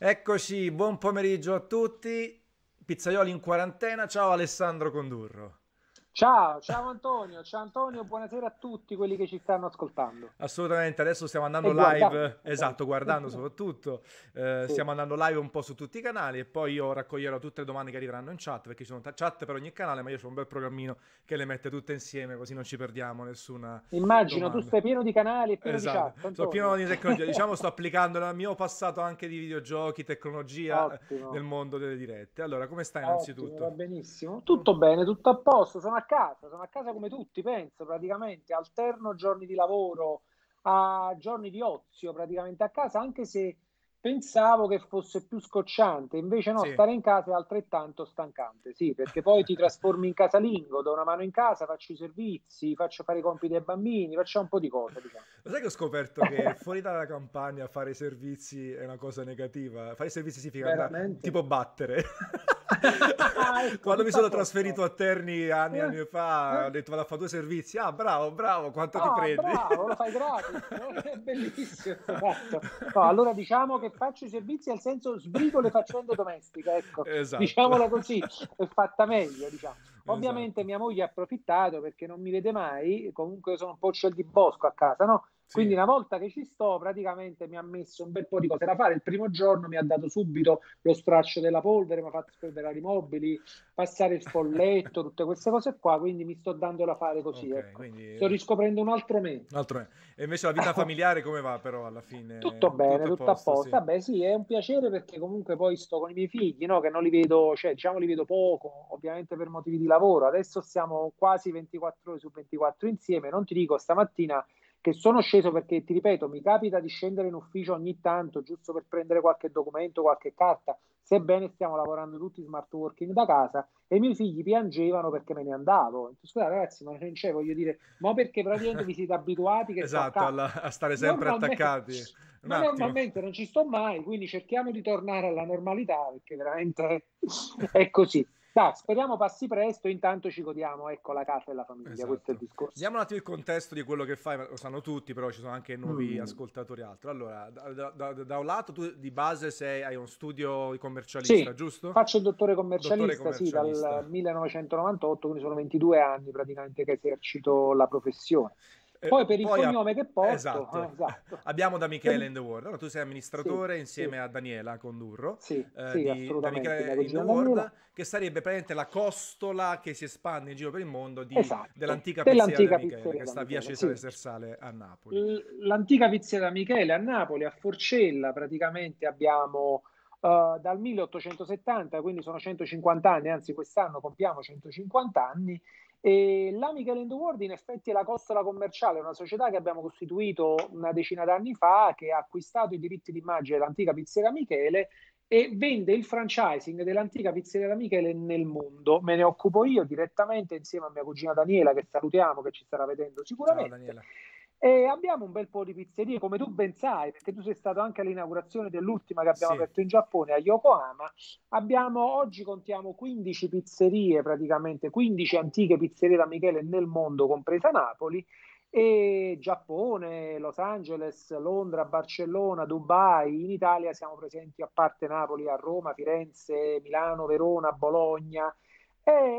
Eccoci, buon pomeriggio a tutti. Pizzaioli in quarantena. Ciao Alessandro Condurro. Ciao, ciao Antonio, ciao Antonio, buonasera a tutti quelli che ci stanno ascoltando. Assolutamente, adesso stiamo andando live, esatto, guardando soprattutto, eh, sì. stiamo andando live un po' su tutti i canali e poi io raccoglierò tutte le domande che arriveranno in chat, perché ci sono chat per ogni canale, ma io ho un bel programmino che le mette tutte insieme, così non ci perdiamo nessuna Immagino, domanda. tu stai pieno di canali e pieno esatto. di chat. Antonio. Sono pieno di tecnologia, diciamo sto applicando il mio passato anche di videogiochi, tecnologia Ottimo. nel mondo delle dirette. Allora, come stai innanzitutto? Ottimo, va benissimo, tutto bene, tutto a posto, sono a casa, sono a casa come tutti, penso, praticamente. Alterno giorni di lavoro a giorni di ozio praticamente a casa, anche se pensavo che fosse più scocciante, invece no, sì. stare in casa è altrettanto stancante, sì, perché poi ti trasformi in casalingo, do una mano in casa, faccio i servizi, faccio fare i compiti ai bambini, faccio un po' di cose, diciamo. Lo sai che ho scoperto che fuori dalla campagna fare i servizi è una cosa negativa? Fare i servizi significa andare, tipo battere. ecco, Quando mi sono trasferito a Terni anni e anni fa, ho detto vado a fare due servizi. Ah, bravo, bravo, quanto ah, ti prendi? Bravo, lo fai gratis, è bellissimo. Esatto. No, allora diciamo che faccio i servizi nel senso sbrigo le faccende domestiche, ecco. Esatto. Diciamola così, è fatta meglio, diciamo. Esatto. Ovviamente esatto. mia moglie ha approfittato perché non mi vede mai, comunque sono un po' ciel di bosco a casa, no? Quindi una volta che ci sto, praticamente mi ha messo un bel po' di cose da fare. Il primo giorno mi ha dato subito lo straccio della polvere, mi ha fatto spolverare i mobili, passare il folletto, tutte queste cose qua. Quindi mi sto dando da fare così. Okay, ecco. quindi... Sto riscoprendo un altro me. Un altro me. E invece la vita familiare come va però alla fine? Tutto bene, tutto, tutto a posto. Sì. Vabbè sì, è un piacere perché comunque poi sto con i miei figli, no? che non li vedo, cioè diciamo li vedo poco, ovviamente per motivi di lavoro. Adesso siamo quasi 24 ore su 24 insieme. Non ti dico, stamattina che sono sceso perché, ti ripeto, mi capita di scendere in ufficio ogni tanto, giusto per prendere qualche documento, qualche carta, sebbene stiamo lavorando tutti smart working da casa, e i miei figli piangevano perché me ne andavo. Scusate ragazzi, ma non c'è, voglio dire, ma perché praticamente vi siete abituati che esatto, alla, a stare sempre attaccati. Ma normalmente non ci sto mai, quindi cerchiamo di tornare alla normalità perché veramente è così. Dai, speriamo passi presto, intanto ci godiamo, ecco, la casa e la famiglia, esatto. questo è il discorso. Diamo un attimo il contesto di quello che fai, lo sanno tutti, però ci sono anche nuovi mm. ascoltatori altro. Allora, da, da, da, un lato tu di base sei, hai uno studio di commercialista, sì, giusto? faccio il dottore commercialista, dottore commercialista, sì, dal 1998, quindi sono 22 anni praticamente che esercito la professione. Eh, poi per il poi cognome a... che porto esatto. Ah, esatto. abbiamo da Michele in the World allora, tu sei amministratore sì, insieme sì. a Daniela Condurro sì, eh, sì, di, da Michele in the World che sarebbe praticamente la costola che si espande in giro per il mondo di, esatto. dell'antica, dell'antica pizzeria, Michele, che sta via Cesare Sersale a Napoli l'antica pizzeria Michele a Napoli a Forcella praticamente abbiamo Uh, dal 1870, quindi sono 150 anni, anzi quest'anno compiamo 150 anni e la Michele in the World in effetti è la costola commerciale, una società che abbiamo costituito una decina d'anni fa che ha acquistato i diritti d'immagine dell'antica pizzeria Michele e vende il franchising dell'antica pizzeria Michele nel mondo. Me ne occupo io direttamente insieme a mia cugina Daniela che salutiamo, che ci starà vedendo sicuramente. Ciao. E abbiamo un bel po' di pizzerie, come tu ben sai, perché tu sei stato anche all'inaugurazione dell'ultima che abbiamo sì. aperto in Giappone, a Yokohama. Abbiamo, oggi contiamo 15 pizzerie, praticamente 15 antiche pizzerie da Michele nel mondo, compresa Napoli, e Giappone, Los Angeles, Londra, Barcellona, Dubai, in Italia siamo presenti a parte Napoli, a Roma, Firenze, Milano, Verona, Bologna,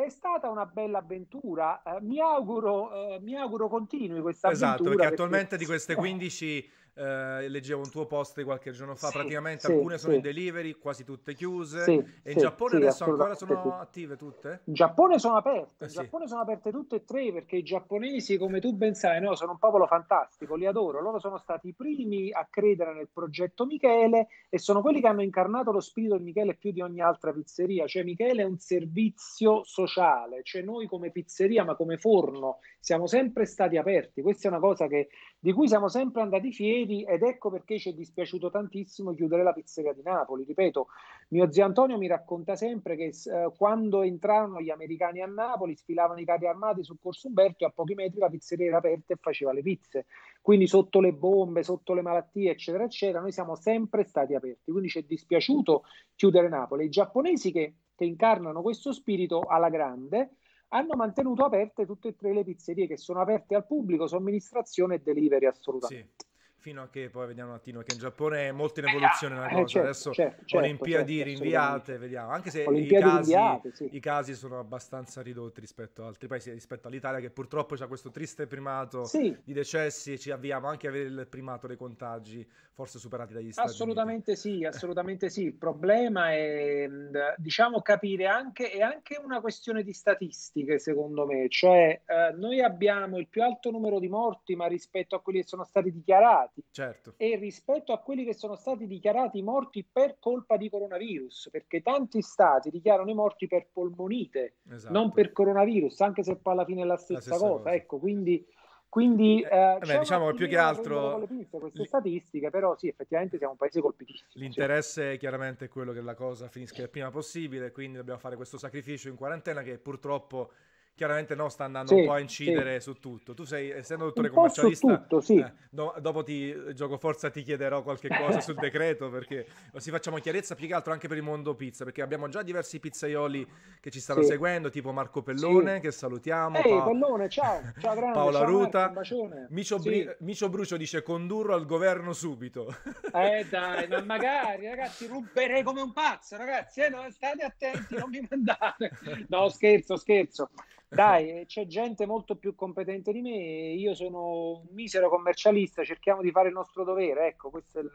è stata una bella avventura. Uh, mi, auguro, uh, mi auguro continui questa esatto, avventura. Esatto, perché attualmente di queste 15 eh, leggevo un tuo post di qualche giorno fa, sì, praticamente sì, alcune sono in delivery, quasi tutte chiuse. e in Giappone adesso ancora sono attive tutte? In Giappone sono aperte, in eh, Giappone sono aperte tutte e tre perché i giapponesi, come tu ben sai, no, sono un popolo fantastico, li adoro. Loro sono stati i primi a credere nel progetto Michele e sono quelli che hanno incarnato lo spirito di Michele più di ogni altra pizzeria. Cioè Michele è un servizio sociale, cioè noi come pizzeria, ma come forno, siamo sempre stati aperti. Questa è una cosa che, di cui siamo sempre andati fieri ieri ed ecco perché ci è dispiaciuto tantissimo chiudere la pizzeria di Napoli. Ripeto, mio zio Antonio mi racconta sempre che eh, quando entrarono gli americani a Napoli sfilavano i carri armati sul Corso Umberto e a pochi metri la pizzeria era aperta e faceva le pizze. Quindi sotto le bombe, sotto le malattie, eccetera, eccetera, noi siamo sempre stati aperti. Quindi ci è dispiaciuto chiudere Napoli. I giapponesi che, che incarnano questo spirito alla grande hanno mantenuto aperte tutte e tre le pizzerie che sono aperte al pubblico, somministrazione e delivery assolutamente. Sì. Fino a che poi vediamo un attimo che in Giappone è molto in evoluzione la cosa. Eh, certo, Adesso certo, certo, Olimpiadi certo, rinviate, vediamo. Anche se i casi, sì. i casi, sono abbastanza ridotti rispetto ad altri paesi, rispetto all'Italia che purtroppo ha questo triste primato sì. di decessi e ci avviamo anche a avere il primato dei contagi forse superati dagli Stati assolutamente Uniti. Sì, assolutamente sì. Il problema è diciamo capire anche, è anche una questione di statistiche secondo me, cioè eh, noi abbiamo il più alto numero di morti ma rispetto a quelli che sono stati dichiarati certo. e rispetto a quelli che sono stati dichiarati morti per colpa di coronavirus, perché tanti stati dichiarano i morti per polmonite, esatto. non per coronavirus, anche se poi alla fine è la stessa, la stessa cosa. cosa. Ecco, quindi quindi eh, beh, diciamo più che altro queste statistiche, però sì, effettivamente siamo un paese colpitissimo. L'interesse sì. chiaramente è quello che la cosa finisca il prima possibile, quindi dobbiamo fare questo sacrificio in quarantena che purtroppo chiaramente no, sta andando sì, un po' a incidere sì. su tutto. Tu sei, essendo dottore commercialista, tutto, sì. eh, do, dopo ti gioco forza ti chiederò qualche cosa sul decreto perché così facciamo chiarezza più che altro anche per il mondo pizza, perché abbiamo già diversi pizzaioli che ci stanno seguendo, tipo Marco Pellone, che salutiamo. Ehi, pa- Pellone, ciao, ciao grande, Paola ciao Ruta, Marco, Micio, Bri- Micio Brucio dice condurro al governo subito. Eh dai, ma magari ragazzi ruberei come un pazzo, ragazzi, eh, no, state attenti, non mi mandate. No, scherzo, scherzo. Dai, c'è gente molto più competente di me, io sono un misero commercialista, cerchiamo di fare il nostro dovere, ecco, questo è il,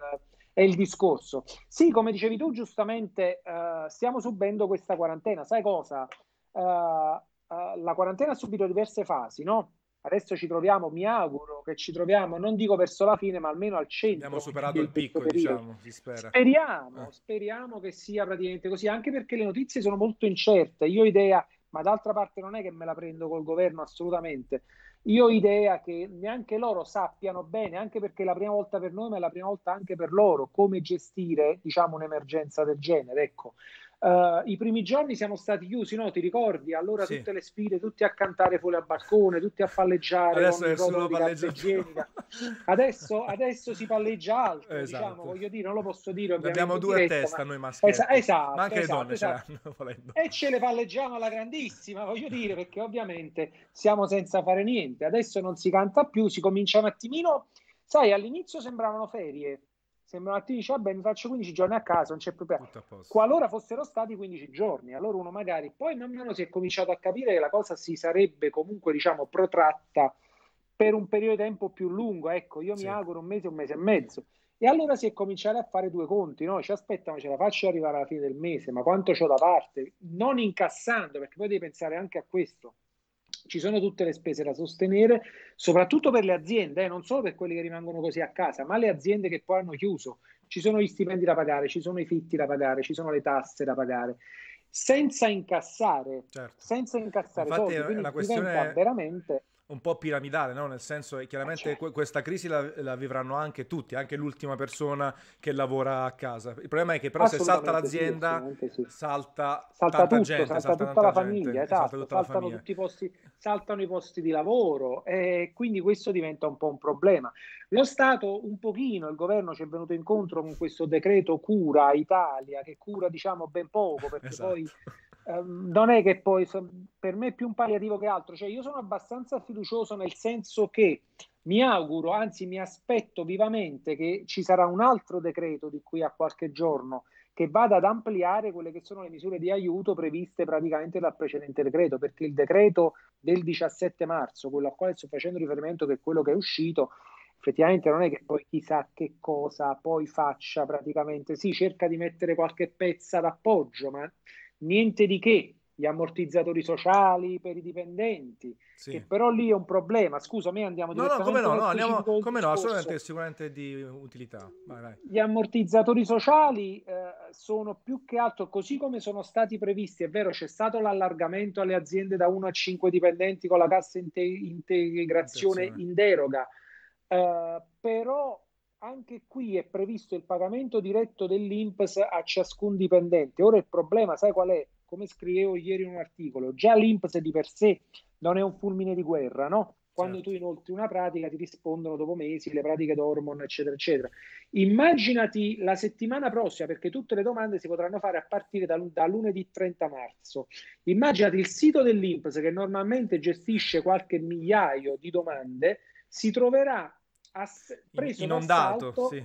è il discorso. Sì, come dicevi tu giustamente, uh, stiamo subendo questa quarantena, sai cosa? Uh, uh, la quarantena ha subito diverse fasi, no? Adesso ci troviamo, mi auguro che ci troviamo, non dico verso la fine, ma almeno al centro. Abbiamo superato il picco, diciamo, si spera. Speriamo, eh. speriamo che sia praticamente così, anche perché le notizie sono molto incerte. Io ho idea ma d'altra parte non è che me la prendo col governo assolutamente. Io ho idea che neanche loro sappiano bene, anche perché è la prima volta per noi, ma è la prima volta anche per loro, come gestire diciamo, un'emergenza del genere. Ecco, Uh, I primi giorni siamo stati chiusi, no? Ti ricordi? Allora sì. tutte le sfide, tutti a cantare fuori al balcone, tutti a palleggiare adesso solo palleggia adesso, adesso, si palleggia altro, esatto. diciamo, voglio dire, non lo posso dire. Abbiamo due diretta, a testa ma... noi maschi. Esa- esatto, ma anche esatto, le donne esatto. ce l'hanno E ce le palleggiamo alla grandissima, voglio dire, perché ovviamente siamo senza fare niente. Adesso non si canta più, si comincia un attimino. Sai, all'inizio sembravano ferie, sembra un attimo dice vabbè mi faccio 15 giorni a casa non c'è problema. Qualora fossero stati 15 giorni allora uno magari poi man mano si è cominciato a capire che la cosa si sarebbe comunque diciamo protratta per un periodo di tempo più lungo ecco io sì. mi auguro un mese un mese e mezzo. E allora si è cominciato a fare due conti no? ci aspetta ce la faccio arrivare alla fine del mese ma quanto ho da parte? Non incassando perché poi devi pensare anche a questo ci sono tutte le spese da sostenere, soprattutto per le aziende, eh, non solo per quelli che rimangono così a casa, ma le aziende che poi hanno chiuso. Ci sono gli stipendi da pagare, ci sono i fitti da pagare, ci sono le tasse da pagare, senza incassare, certo. senza incassare Infatti soldi. Quindi la questione veramente un po' piramidale, no? nel senso che chiaramente certo. questa crisi la, la, vivranno anche tutti, anche l'ultima persona che lavora a casa. Il problema è che però se salta l'azienda, sì, sì. salta, salta tanta tutto, gente, salta, salta tutta la famiglia, gente, esatto, salta tutta saltano, famiglia. Tutti i posti, saltano i posti di lavoro e quindi questo diventa un po' un problema. Lo Stato un pochino, il governo ci è venuto incontro con questo decreto cura Italia, che cura diciamo ben poco, perché esatto. poi non è che poi per me è più un palliativo che altro, cioè io sono abbastanza fiducioso nel senso che mi auguro, anzi mi aspetto vivamente che ci sarà un altro decreto di qui a qualche giorno che vada ad ampliare quelle che sono le misure di aiuto previste praticamente dal precedente decreto, perché il decreto del 17 marzo, quello a quale sto facendo riferimento, che è quello che è uscito, effettivamente non è che poi chissà che cosa poi faccia praticamente, sì, cerca di mettere qualche pezza d'appoggio, ma niente di che, gli ammortizzatori sociali per i dipendenti, sì. che però lì è un problema. Scusa, me andiamo no, no, come no, no, andiamo, come no, assolutamente sicuramente di utilità. Vai, vai. Gli ammortizzatori sociali eh, sono più che altro così come sono stati previsti. È vero, c'è stato l'allargamento alle aziende da 1 a 5 dipendenti con la cassa inte- integrazione in deroga, eh, però anche qui è previsto il pagamento diretto dell'INPS a ciascun dipendente. Ora il problema, sai qual è? Come scrivevo ieri in un articolo, già l'INPS di per sé non è un fulmine di guerra, no? Quando certo. tu inoltri una pratica ti rispondono dopo mesi, le pratiche dormono, eccetera, eccetera. Immaginati la settimana prossima, perché tutte le domande si potranno fare a partire da, da lunedì 30 marzo. Immaginati il sito dell'INPS che normalmente gestisce qualche migliaio di domande, si troverà ass- preso inondato sì.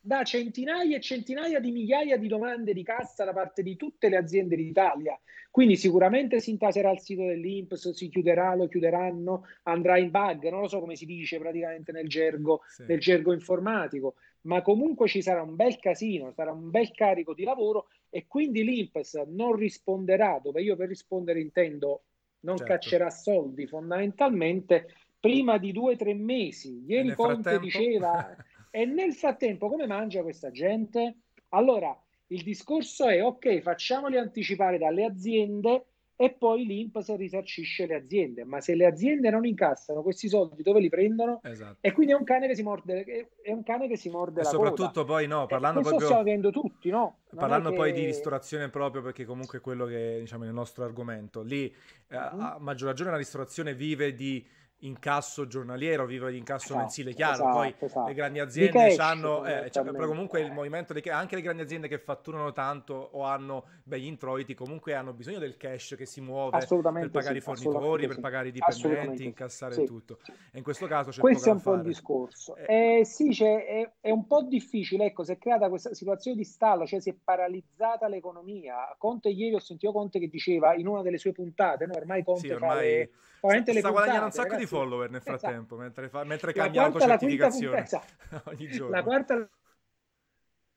da centinaia e centinaia di migliaia di domande di cassa da parte di tutte le aziende d'Italia. Quindi sicuramente si intaserà il sito dell'Inps, si chiuderà, lo chiuderanno, andrà in bug, non lo so come si dice praticamente nel gergo, sì. nel gergo informatico, ma comunque ci sarà un bel casino, sarà un bel carico di lavoro e quindi l'Inps non risponderà, dove io per rispondere intendo non certo. caccerà soldi fondamentalmente prima di due o tre mesi. Ieri Conte frattempo... diceva, e nel frattempo come mangia questa gente? Allora, il discorso è, ok, facciamoli anticipare dalle aziende e poi l'INPS risarcisce le aziende, ma se le aziende non incassano questi soldi dove li prendono? Esatto. E quindi è un cane che si morde, è un cane che si morde e soprattutto coda. poi no, parlando proprio... stiamo avendo tutti, no? Non parlando poi di ristorazione proprio perché comunque è quello che diciamo è il nostro argomento, lì uh-huh. a maggior ragione la ristorazione vive di incasso giornaliero, vive di incasso esatto, mensile, chiaro, esatto, poi esatto. le grandi aziende hanno, eh, cioè, però comunque il movimento, dei, anche le grandi aziende che fatturano tanto o hanno begli introiti, comunque hanno bisogno del cash che si muove per pagare sì, i fornitori, per pagare i dipendenti, incassare sì. tutto. E in questo caso c'è Questo è un po' il discorso. Eh, eh, sì, è, è, un po' difficile, ecco, si è creata questa situazione di stallo, cioè si è paralizzata l'economia. Conte ieri ho sentito Conte che diceva in una delle sue puntate, no? ormai Conte sì, ormai... fa le sta, sta guadagnando un sacco ragazzi. di follower nel esatto. frattempo, esatto. mentre, fa, mentre cambia l'autocertificazione esatto. ogni giorno. La quarta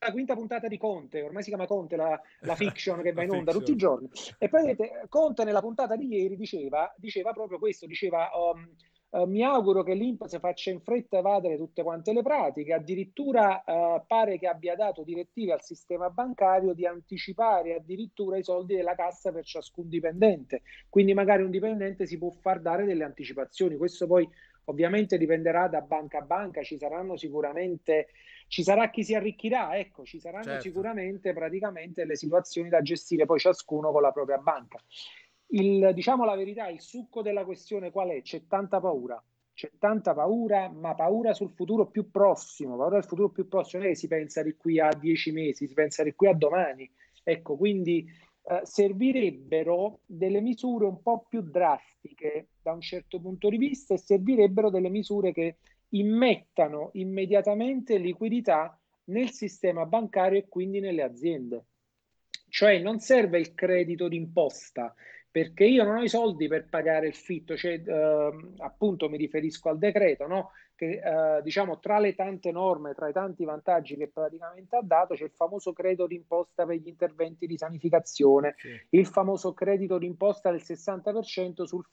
la quinta puntata di Conte, ormai si chiama Conte la, la fiction che va in onda tutti i giorni. E poi vedete, Conte nella puntata di ieri diceva, diceva proprio questo, diceva um, Uh, mi auguro che l'Inps faccia in fretta evadere tutte quante le pratiche, addirittura uh, pare che abbia dato direttive al sistema bancario di anticipare addirittura i soldi della cassa per ciascun dipendente, quindi magari un dipendente si può far dare delle anticipazioni, questo poi ovviamente dipenderà da banca a banca, ci saranno sicuramente, ci sarà chi si arricchirà, ecco, ci saranno certo. sicuramente praticamente le situazioni da gestire poi ciascuno con la propria banca il, diciamo la verità, il succo della questione qual è? C'è tanta paura. C'è tanta paura, ma paura sul futuro più prossimo, paura del futuro più prossimo, non è che si pensa di qui a dieci mesi, si pensa di qui a domani. Ecco, quindi eh, servirebbero delle misure un po' più drastiche da un certo punto di vista e servirebbero delle misure che immettano immediatamente liquidità nel sistema bancario e quindi nelle aziende. Cioè non serve il credito d'imposta, perché io non ho i soldi per pagare il fitto, cioè, eh, appunto mi riferisco al decreto, no? che eh, diciamo tra le tante norme, tra i tanti vantaggi che praticamente ha dato, c'è il famoso credito d'imposta per gli interventi di sanificazione, sì. il famoso credito d'imposta del 60% sul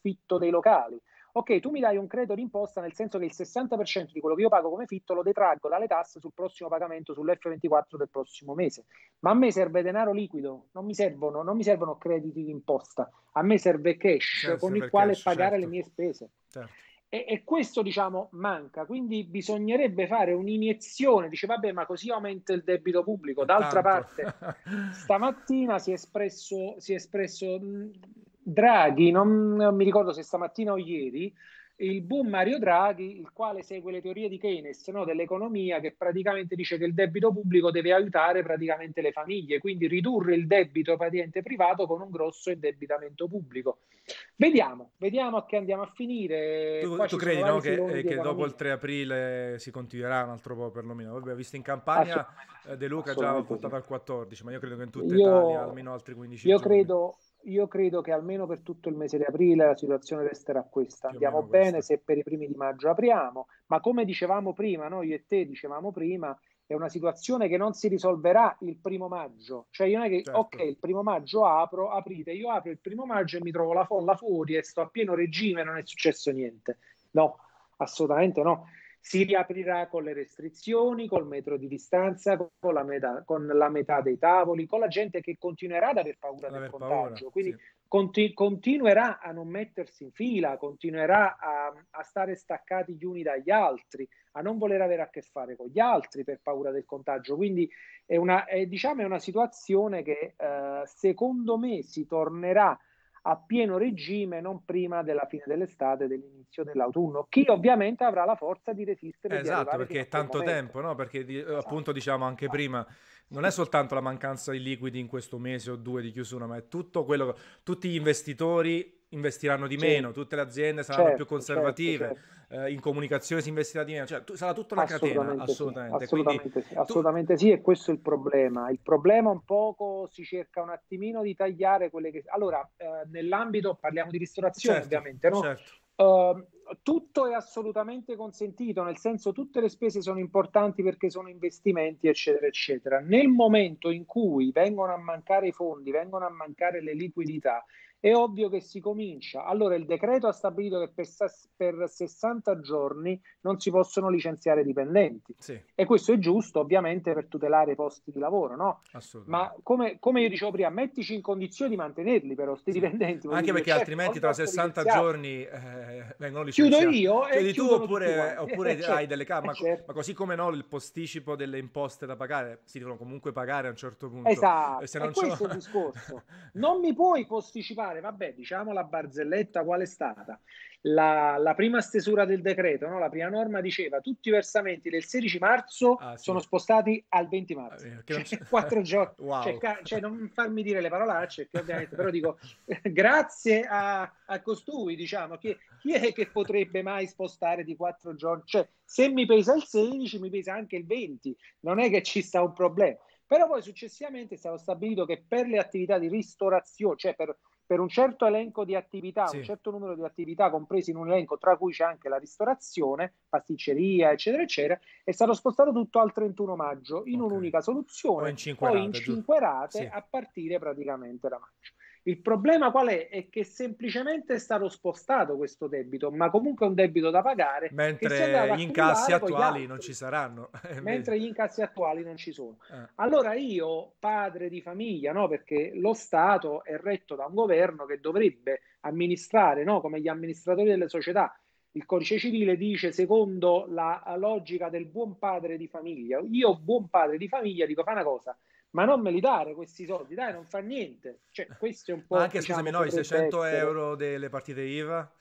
fitto dei locali ok, tu mi dai un credito d'imposta nel senso che il 60% di quello che io pago come fitto lo detraggo dalle tasse sul prossimo pagamento sull'F24 del prossimo mese. Ma a me serve denaro liquido, non mi servono, non mi servono crediti d'imposta, a me serve cash certo, con il quale cash, pagare certo. le mie spese. Certo. E, e, questo diciamo manca, quindi bisognerebbe fare un'iniezione, dice vabbè ma così aumenta il debito pubblico, d'altra Tanto. parte stamattina si è espresso, si è espresso Draghi, non, non mi ricordo se stamattina o ieri, il boom Mario Draghi, il quale segue le teorie di Keynes no, dell'economia, che praticamente dice che il debito pubblico deve aiutare praticamente le famiglie, quindi ridurre il debito praticamente privato con un grosso indebitamento pubblico. Vediamo, vediamo a che andiamo a finire. Tu, tu credi no, che, eh, che dopo il 3 aprile si continuerà un altro po' perlomeno? Vabbè, visto in campagna eh, De Luca già ha portato al 14, ma io credo che in tutta io, Italia almeno altri 15 io giorni. Credo, io credo che almeno per tutto il mese di aprile la situazione resterà questa. Andiamo bene questa. se per i primi di maggio apriamo, ma come dicevamo prima, noi e te dicevamo prima, è una situazione che non si risolverà il primo maggio. Cioè io non è che, certo. ok, il primo maggio apro, aprite, io apro il primo maggio e mi trovo la folla fuori e sto a pieno regime e non è successo niente. No, assolutamente no si riaprirà con le restrizioni, col metro di distanza, con la, metà, con la metà dei tavoli, con la gente che continuerà ad aver paura ad del aver contagio. Paura, Quindi sì. conti- continuerà a non mettersi in fila, continuerà a, a, stare staccati gli uni dagli altri, a non voler avere a che fare con gli altri per paura del contagio. Quindi è una, è, diciamo, è una situazione che eh, secondo me si tornerà a pieno regime non prima della fine dell'estate, dell'inizio dell'autunno. Chi ovviamente avrà la forza di resistere. Esatto, perché è tanto momento. tempo, no? Perché di, esatto. appunto diciamo anche prima, non è soltanto la mancanza di liquidi in questo mese o due di chiusura, ma è tutto quello, tutti gli investitori investiranno di sì. meno, tutte le aziende saranno certo, più conservative. Certo, certo eh, in comunicazione si investirà di meno, cioè tu, sarà tutta una catena, assolutamente. Sì, assolutamente, sì, assolutamente sì, e questo è il problema. Il problema un poco si cerca un attimino di tagliare quelle che... Allora, eh, nell'ambito, parliamo di ristorazione certo, ovviamente, no? Certo. Uh, tutto è assolutamente consentito, nel senso tutte le spese sono importanti perché sono investimenti, eccetera, eccetera. Nel momento in cui vengono a mancare i fondi, vengono a mancare le liquidità, è ovvio che si comincia. Allora il decreto ha stabilito che per, per 60 giorni non si possono licenziare dipendenti sì. e questo è giusto ovviamente per tutelare i posti di lavoro, no? Ma come, come, io dicevo prima, mettici in condizione di mantenerli però questi sì. dipendenti. Anche perché certo, altrimenti tra 60 giorni eh, vengono licenziati. Chiudo io e Chiudi tu oppure, oppure certo. hai delle cam- ma, certo. ma, così come no il posticipo delle imposte da pagare si devono comunque pagare a un certo punto. Esatto, e se non e questo è il discorso. Non mi puoi posticipare fare, vabbè, diciamo la barzelletta qual è stata? La, la prima stesura del decreto, no? la prima norma diceva tutti i versamenti del 16 marzo ah, sì. sono spostati al 20 marzo, ah, cioè, quattro giorni. Wow. Cioè, cioè, non farmi dire le parolacce, ovviamente, però dico grazie a, a costui, diciamo, chi, chi è che potrebbe mai spostare di quattro giorni? Cioè, se mi pesa il 16, mi pesa anche il 20, non è che ci sta un problema. Però poi successivamente è stato stabilito che per le attività di ristorazione, cioè per per un certo elenco di attività, sì. un certo numero di attività compresi in un elenco, tra cui c'è anche la ristorazione, pasticceria, eccetera, eccetera, è stato spostato tutto al 31 maggio in okay. un'unica soluzione, o in cinque rate, in cinque rate sì. a partire praticamente da maggio. Il problema qual è? È che semplicemente è stato spostato questo debito, ma comunque è un debito da pagare. Mentre gli incassi attuali non ci saranno. Mentre gli incassi attuali non ci sono. Eh. Allora io, padre di famiglia, no? perché lo Stato è retto da un governo che dovrebbe amministrare, no? come gli amministratori delle società, il codice civile dice secondo la logica del buon padre di famiglia. Io, buon padre di famiglia, dico fa una cosa, ma non me li dare questi soldi, dai, non fa niente. Cioè, questo è un po'. Ma anche, diciamo, scusami, noi 600 essere... euro delle partite IVA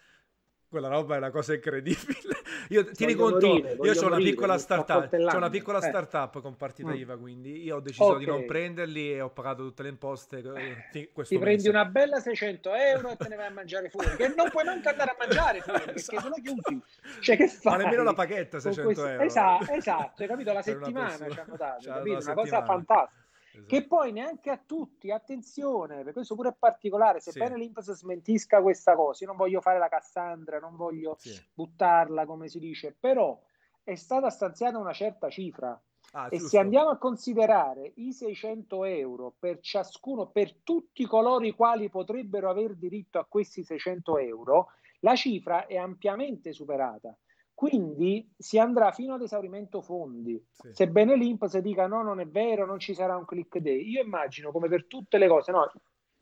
quella roba è una cosa incredibile. Io tieni conto, morire, io ho una piccola startup, c'ho una piccola eh. startup con partita mm. IVA, quindi io ho deciso okay. di non prenderli e ho pagato tutte le imposte. Eh, Ti mese. prendi una bella 600 euro e te ne vai a mangiare fuori, che non puoi neanche andare a mangiare fuori perché esatto. sono chiusi. Cioè, che fai? Ma nemmeno la paghetta 600 euro. Esatto, esatto, hai capito? La settimana ci hanno dato? Una, una cosa fantastica. Esatto. Che poi neanche a tutti, attenzione, perché questo pure è particolare, sebbene sì. l'Inps smentisca questa cosa, io non voglio fare la Cassandra, non voglio sì. buttarla come si dice, però è stata stanziata una certa cifra ah, e se andiamo a considerare i 600 euro per ciascuno, per tutti coloro i quali potrebbero aver diritto a questi 600 euro, la cifra è ampiamente superata. Quindi si andrà fino ad esaurimento fondi. Sì. Sebbene l'INPS dica no, non è vero, non ci sarà un click day. Io immagino come per tutte le cose, no,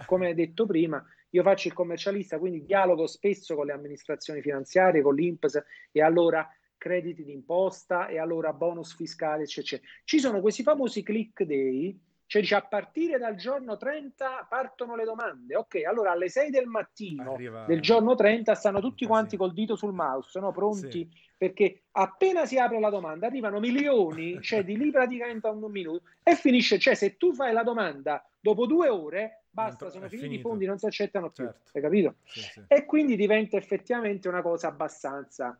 come detto prima, io faccio il commercialista, quindi dialogo spesso con le amministrazioni finanziarie, con l'INPS e allora crediti d'imposta e allora bonus fiscali, eccetera. Ci sono questi famosi click day cioè dice a partire dal giorno 30 partono le domande. Ok, allora alle 6 del mattino Arriva... del giorno 30 stanno tutti quanti col dito sul mouse, no? pronti, sì. perché appena si apre la domanda arrivano milioni, cioè di lì praticamente a un minuto, e finisce, cioè se tu fai la domanda dopo due ore, basta, sono finiti i fondi, non si accettano più, certo. hai capito? Sì, sì. E quindi diventa effettivamente una cosa abbastanza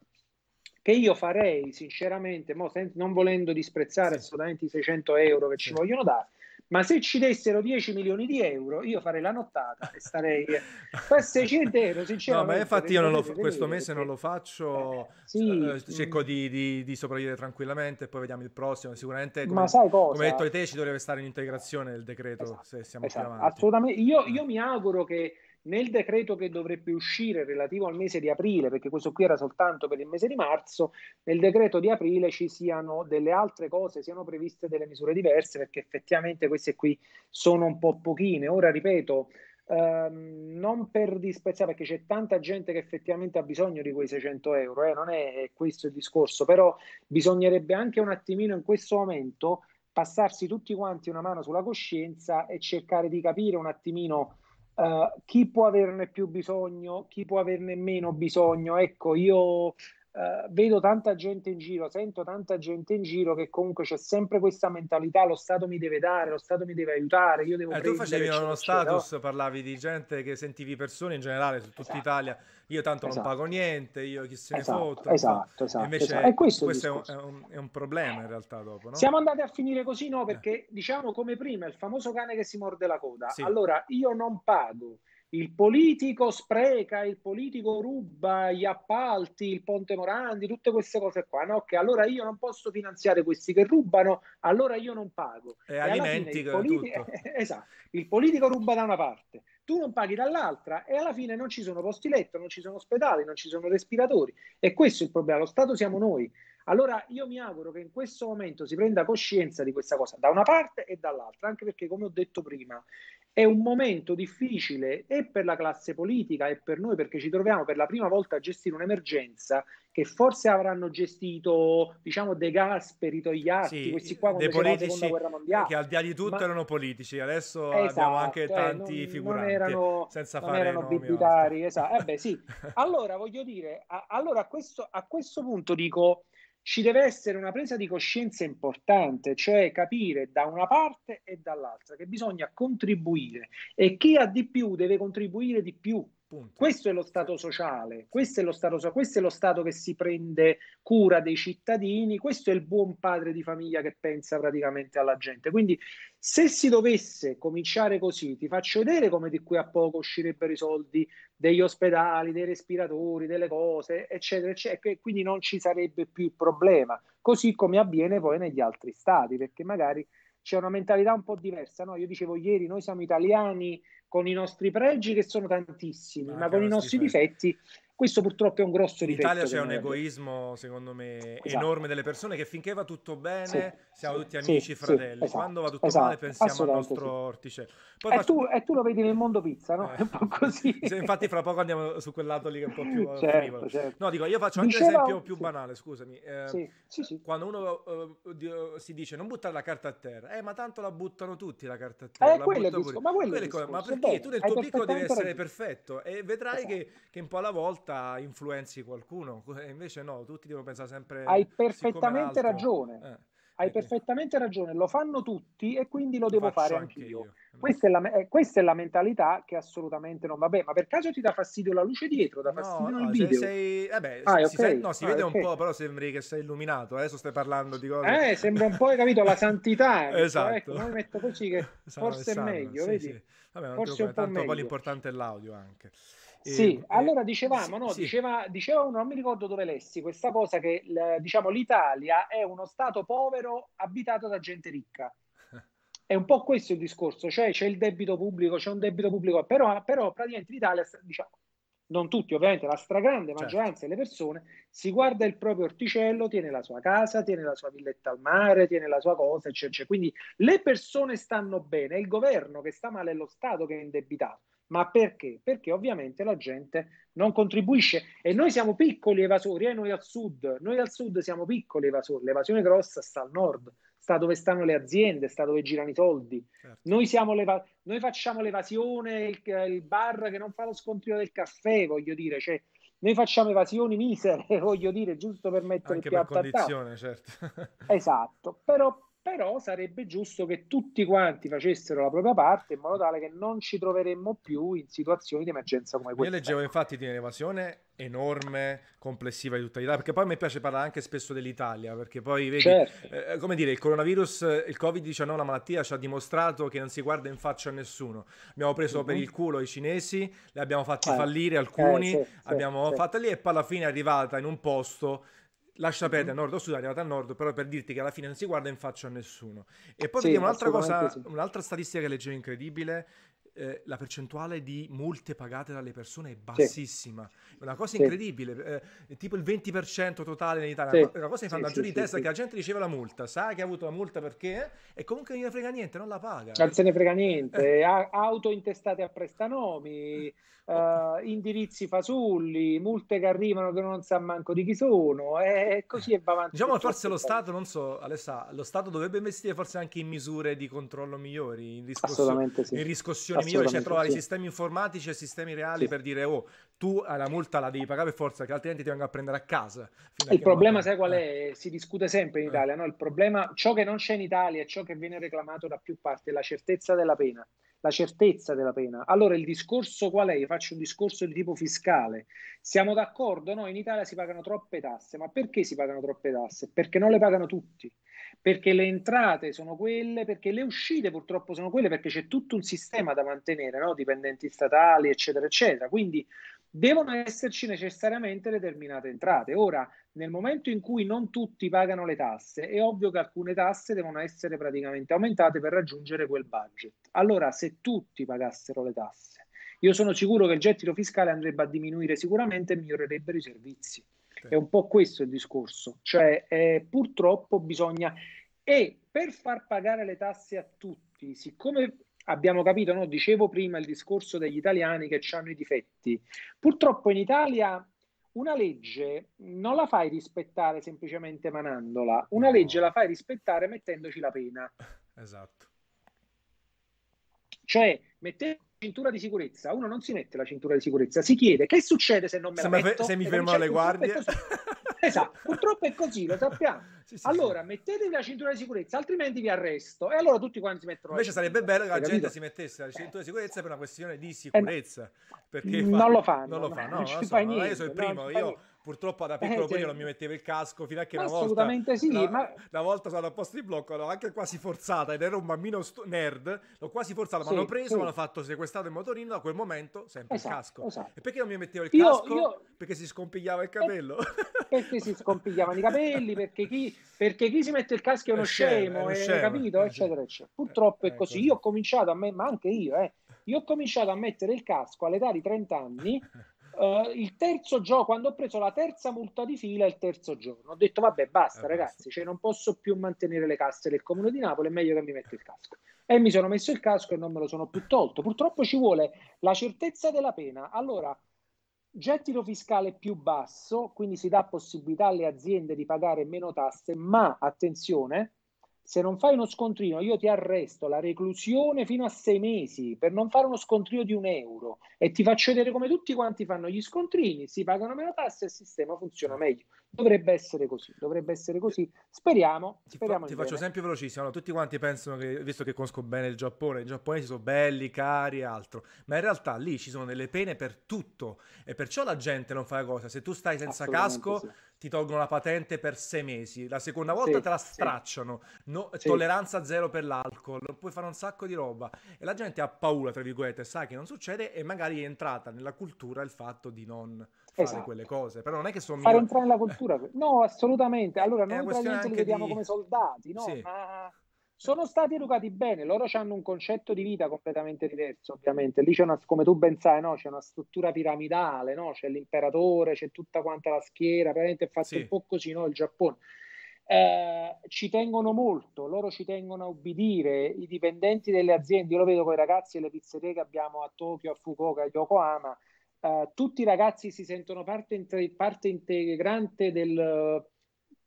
che io farei sinceramente, non volendo disprezzare assolutamente i 600 euro che ci vogliono dare, ma se ci dessero 10 milioni di euro io farei la nottata e starei per 600 euro sinceramente no ma infatti io lo, questo mese perché... non lo faccio eh, sì, eh, cerco di, di, di, sopravvivere tranquillamente poi vediamo il prossimo. Sicuramente come, ma sai cosa? come hai detto te ci dovrebbe stare in integrazione il decreto esatto, se siamo esatto, più avanti. assolutamente io, io mi auguro che nel decreto che dovrebbe uscire relativo al mese di aprile, perché questo qui era soltanto per il mese di marzo, nel decreto di aprile ci siano delle altre cose, siano previste delle misure diverse, perché effettivamente queste qui sono un po' pochine. Ora, ripeto, ehm, non per disprezzare, perché c'è tanta gente che effettivamente ha bisogno di quei 600 euro, eh, non è questo il discorso, però bisognerebbe anche un attimino in questo momento passarsi tutti quanti una mano sulla coscienza e cercare di capire un attimino Uh, chi può averne più bisogno, chi può averne meno bisogno. Ecco, io Uh, vedo tanta gente in giro, sento tanta gente in giro che comunque c'è sempre questa mentalità, lo Stato mi deve dare, lo Stato mi deve aiutare, io devo... Eh, tu facevi uno status, no? parlavi di gente che sentivi persone in generale su tutta esatto. Italia, io tanto esatto. non pago niente, io chi se ne esatto, foto. Esatto, esatto. Invece esatto. E questo, questo è, un, è, un, è, un, problema in realtà dopo, no? Siamo andati a finire così, no? Perché eh. diciamo come prima, il famoso cane che si morde la coda. Sì. Allora, io non pago il politico spreca, il politico ruba gli appalti, il Ponte Morandi, tutte queste cose qua, no? Che allora io non posso finanziare questi che rubano, allora io non pago. E, e alimenti il politi- esatto, il politico ruba da una parte, tu non paghi dall'altra e alla fine non ci sono posti letto, non ci sono ospedali, non ci sono respiratori. E questo è il problema, lo Stato siamo noi. Allora io mi auguro che in questo momento si prenda coscienza di questa cosa da una parte e dall'altra, anche perché come ho detto prima, è un momento difficile e per la classe politica e per noi perché ci troviamo per la prima volta a gestire un'emergenza che forse avranno gestito, diciamo, De Gasperi, Togliatti, sì, questi qua quando c'era la seconda guerra mondiale. Che al di là di tutto Ma... erano politici, adesso esatto, abbiamo anche cioè, tanti non, figuranti non erano, senza non fare erano bibitari, esatto. Eh beh, sì. Allora voglio dire, a, allora a questo, a questo punto dico ci deve essere una presa di coscienza importante, cioè capire da una parte e dall'altra che bisogna contribuire e chi ha di più deve contribuire di più. Punto. Questo è lo Stato sociale, questo è lo Stato, questo è lo Stato che si prende cura dei cittadini, questo è il buon padre di famiglia che pensa praticamente alla gente. Quindi se si dovesse cominciare così, ti faccio vedere come di qui a poco uscirebbero i soldi degli ospedali, dei respiratori, delle cose, eccetera, eccetera, e quindi non ci sarebbe più il problema, così come avviene poi negli altri stati, perché magari c'è una mentalità un po' diversa. No? Io dicevo ieri, noi siamo italiani con i nostri pregi che sono tantissimi, ma, ma con i nostri difetti. difetti questo purtroppo è un grosso difetto. In Italia c'è un egoismo, secondo me, esatto. enorme delle persone che finché va tutto bene sì, siamo tutti amici, sì, fratelli. Esatto, Quando va tutto esatto, male pensiamo al nostro orticello. Poi e, faccio... tu, e, tu, lo vedi nel mondo pizza, no? Eh. È un po' così. Infatti fra poco andiamo su quel lato lì che è un po' più certo, frivolo. Certo. No, dico, io faccio anche Diceva... l'esempio più banale, scusami. Eh, quando uno uh, si dice non buttare la carta a terra, eh ma tanto la buttano tutti la carta a terra. Eh, la quello ma, quello discorso, ma perché? Tu nel tuo piccolo devi essere perfetto e vedrai esatto. che un po' alla volta influenzi pensi qualcuno, invece no, tutti devono pensare sempre... Hai perfettamente ragione. Eh. Hai perfettamente ragione, lo fanno tutti e quindi lo, lo devo fare anch'io. Io. Questa, è la, eh, questa, è la, mentalità che assolutamente non va bene. Ma per caso ti dà fastidio la luce dietro? Dà fastidio no, no, il video? Sei, eh beh, ah, si, okay. no, si ah, vede okay. un po', però sembri che sei illuminato. Adesso stai parlando di cose. Eh, sembra un po', hai capito, la santità. esatto. Ecco, noi metto così che forse è meglio, sì, vedi? Sì. Vabbè, forse un po' tanto meglio. poi l'importante è l'audio anche. Sì, e, allora dicevamo, no? Sì. Diceva, diceva uno, non mi ricordo dove lessi, questa cosa che diciamo, l'Italia è uno stato povero abitato da gente ricca. È un po' questo il discorso, cioè c'è il debito pubblico, c'è un debito pubblico, però, però praticamente l'Italia, diciamo, non tutti ovviamente, la stragrande certo. maggioranza certo. delle persone si guarda il proprio orticello, tiene la sua casa, tiene la sua villetta al mare, tiene la sua cosa, eccetera. Quindi le persone stanno bene, è il governo che sta male, è lo Stato che è indebitato. Ma perché? Perché ovviamente la gente non contribuisce e noi siamo piccoli evasori, eh, noi al sud, noi al sud siamo piccoli evasori, l'evasione grossa sta al nord, sta dove stanno le aziende, sta dove girano i soldi. Certo. Noi, noi, facciamo l'evasione, il, il, bar che non fa lo scontrino del caffè, voglio dire, cioè, noi facciamo evasioni misere, voglio dire, giusto per mettere Anche il piatto per condizione, certo. esatto, però però sarebbe giusto che tutti quanti facessero la propria parte in modo tale che non ci troveremmo più in situazioni di emergenza come questa. Io leggevo infatti di un'evasione enorme, complessiva di tutta l'Italia, perché poi a me piace parlare anche spesso dell'Italia, perché poi vedi, certo. eh, come dire, il coronavirus, il Covid-19, la malattia ci ha dimostrato che non si guarda in faccia a nessuno. Abbiamo preso mm-hmm. per il culo i cinesi, li abbiamo fatti eh. fallire alcuni, eh, sì, abbiamo sì, fatto lì e poi alla fine è arrivata in un posto lascia mhm. perdere nord o sud, è arrivata al nord, però per dirti che alla fine non si guarda in faccia a nessuno. E poi sì, vediamo un'altra cosa, sì. un'altra statistica che leggevo incredibile, eh, la percentuale di multe pagate dalle persone è bassissima. Sì. Una cosa incredibile, eh, tipo il 20% totale in Italia. Sì. Una cosa che fa sì, giù di testa che la gente riceve la multa, sa che ha avuto la multa perché e comunque non ne frega niente, non la paga. Non se ne frega niente. Eh. Auto intestate a prestanomi, uh, indirizzi fasulli, multe che arrivano che non sa manco di chi sono, e così e va avanti. Diciamo forse lo Stato, non so, Alessa, lo Stato dovrebbe investire forse anche in misure di controllo migliori, in, riscossio- in riscossioni migliore, cioè trovare sì. sistemi informatici e sistemi reali sì. per dire, oh, tu la multa la devi pagare per forza, che altrimenti ti vengo a prendere a casa. Il problema, sai qual è? Si discute sempre in eh. Italia, no? Il problema, ciò che non c'è in Italia e ciò che viene reclamato da più parti è la certezza della pena la certezza della pena. Allora il discorso qual è? Io faccio un discorso di tipo fiscale. Siamo d'accordo? No, in Italia si pagano troppe tasse, ma perché si pagano troppe tasse? Perché non le pagano tutti. Perché le entrate sono quelle, perché le uscite purtroppo sono quelle, perché c'è tutto un sistema da mantenere, no? dipendenti statali, eccetera, eccetera. Quindi devono esserci necessariamente determinate entrate. Ora, nel momento in cui non tutti pagano le tasse, è ovvio che alcune tasse devono essere praticamente aumentate per raggiungere quel budget. Allora, se tutti pagassero le tasse, io sono sicuro che il gettito fiscale andrebbe a diminuire sicuramente e migliorerebbero i servizi. È un po' questo il discorso, cioè eh, purtroppo bisogna... E per far pagare le tasse a tutti, siccome abbiamo capito, no? dicevo prima il discorso degli italiani che hanno i difetti, purtroppo in Italia una legge non la fai rispettare semplicemente manandola, una no. legge la fai rispettare mettendoci la pena. Esatto. Cioè, mettete la cintura di sicurezza, uno non si mette la cintura di sicurezza, si chiede che succede se non me se la metto? Se mi fermo alle guardie. Esatto, purtroppo è così, lo sappiamo. Sì, sì, allora, sì. mettetevi la cintura di sicurezza, altrimenti vi arresto. E allora tutti quanti si mettono Invece sarebbe bello che la gente capito? si mettesse la cintura di sicurezza per una questione di sicurezza. Perché non fa... lo fanno. Non lo fanno, no, non, non so, niente, io sono il primo, io purtroppo da piccolo eh, non mi mettevo il casco fino a che una volta assolutamente sì una, ma... una volta sono a posto di blocco l'ho anche quasi forzata ed ero un bambino st- nerd l'ho quasi forzata sì, mi hanno preso sì. mi hanno fatto sequestrato il motorino da quel momento sempre esatto, il casco esatto. e perché non mi mettevo il casco? Io, perché si scompigliava il capello perché si scompigliavano i capelli perché chi, perché chi si mette il casco è uno è scemo, scemo, è, capito? Eccetera, eccetera. Purtroppo è, è così. così. Io ho cominciato a me, ma anche io, eh, io ho cominciato a mettere il casco all'età di 30 anni Uh, il terzo giorno, quando ho preso la terza multa di fila, il terzo giorno, ho detto vabbè basta eh, ragazzi, cioè, non posso più mantenere le casse del comune di Napoli, è meglio che mi metto il casco. E mi sono messo il casco e non me lo sono più tolto. Purtroppo ci vuole la certezza della pena. Allora, gettito fiscale più basso, quindi si dà possibilità alle aziende di pagare meno tasse, ma attenzione, se non fai uno scontrino io ti arresto la reclusione fino a sei mesi per non fare uno scontrino di un euro e ti faccio vedere come tutti quanti fanno gli scontrini, si pagano meno tasse e il sistema funziona meglio. Dovrebbe essere così, dovrebbe essere così. Speriamo. speriamo ti, fa, ti faccio esempio velocissimo. Allora, tutti quanti pensano che, visto che conosco bene il Giappone, i giapponesi sono belli, cari e altro, ma in realtà lì ci sono delle pene per tutto e perciò la gente non fa la cosa. Se tu stai senza casco... Sì ti tolgono la patente per sei mesi, la seconda volta sì, te la stracciano, no, sì. tolleranza zero per l'alcol, puoi fare un sacco di roba e la gente ha paura, tra virgolette, sa che non succede e magari è entrata nella cultura il fatto di non fare esatto. quelle cose, però non è che sono... Fare entrare nella cultura, no, assolutamente, allora noi praticamente li vediamo di... come soldati, no? Sì. Ma sono stati educati bene, loro hanno un concetto di vita completamente diverso, ovviamente. Lì c'è una, come tu ben sai, no? c'è una struttura piramidale, no? c'è l'imperatore, c'è tutta quanta la schiera, praticamente è fatto sì. un po' così, no? Il Giappone. Eh, ci tengono molto, loro ci tengono a ubbidire, i dipendenti delle aziende, io lo vedo con i ragazzi delle pizzerie che abbiamo a Tokyo, a Fukuoka, a Yokohama, eh, tutti i ragazzi si sentono parte, parte integrante del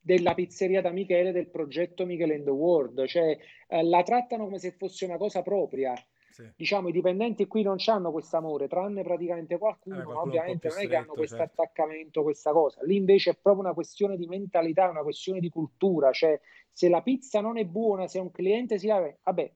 della pizzeria da Michele del progetto Michele in the World, cioè eh, la trattano come se fosse una cosa propria. Sì. Diciamo, i dipendenti qui non hanno questo amore, tranne praticamente qualcuno, eh, qualcuno ovviamente non è che hanno questo certo. attaccamento, questa cosa. Lì invece è proprio una questione di mentalità, una questione di cultura, cioè se la pizza non è buona, se un cliente si lamenta, vabbè,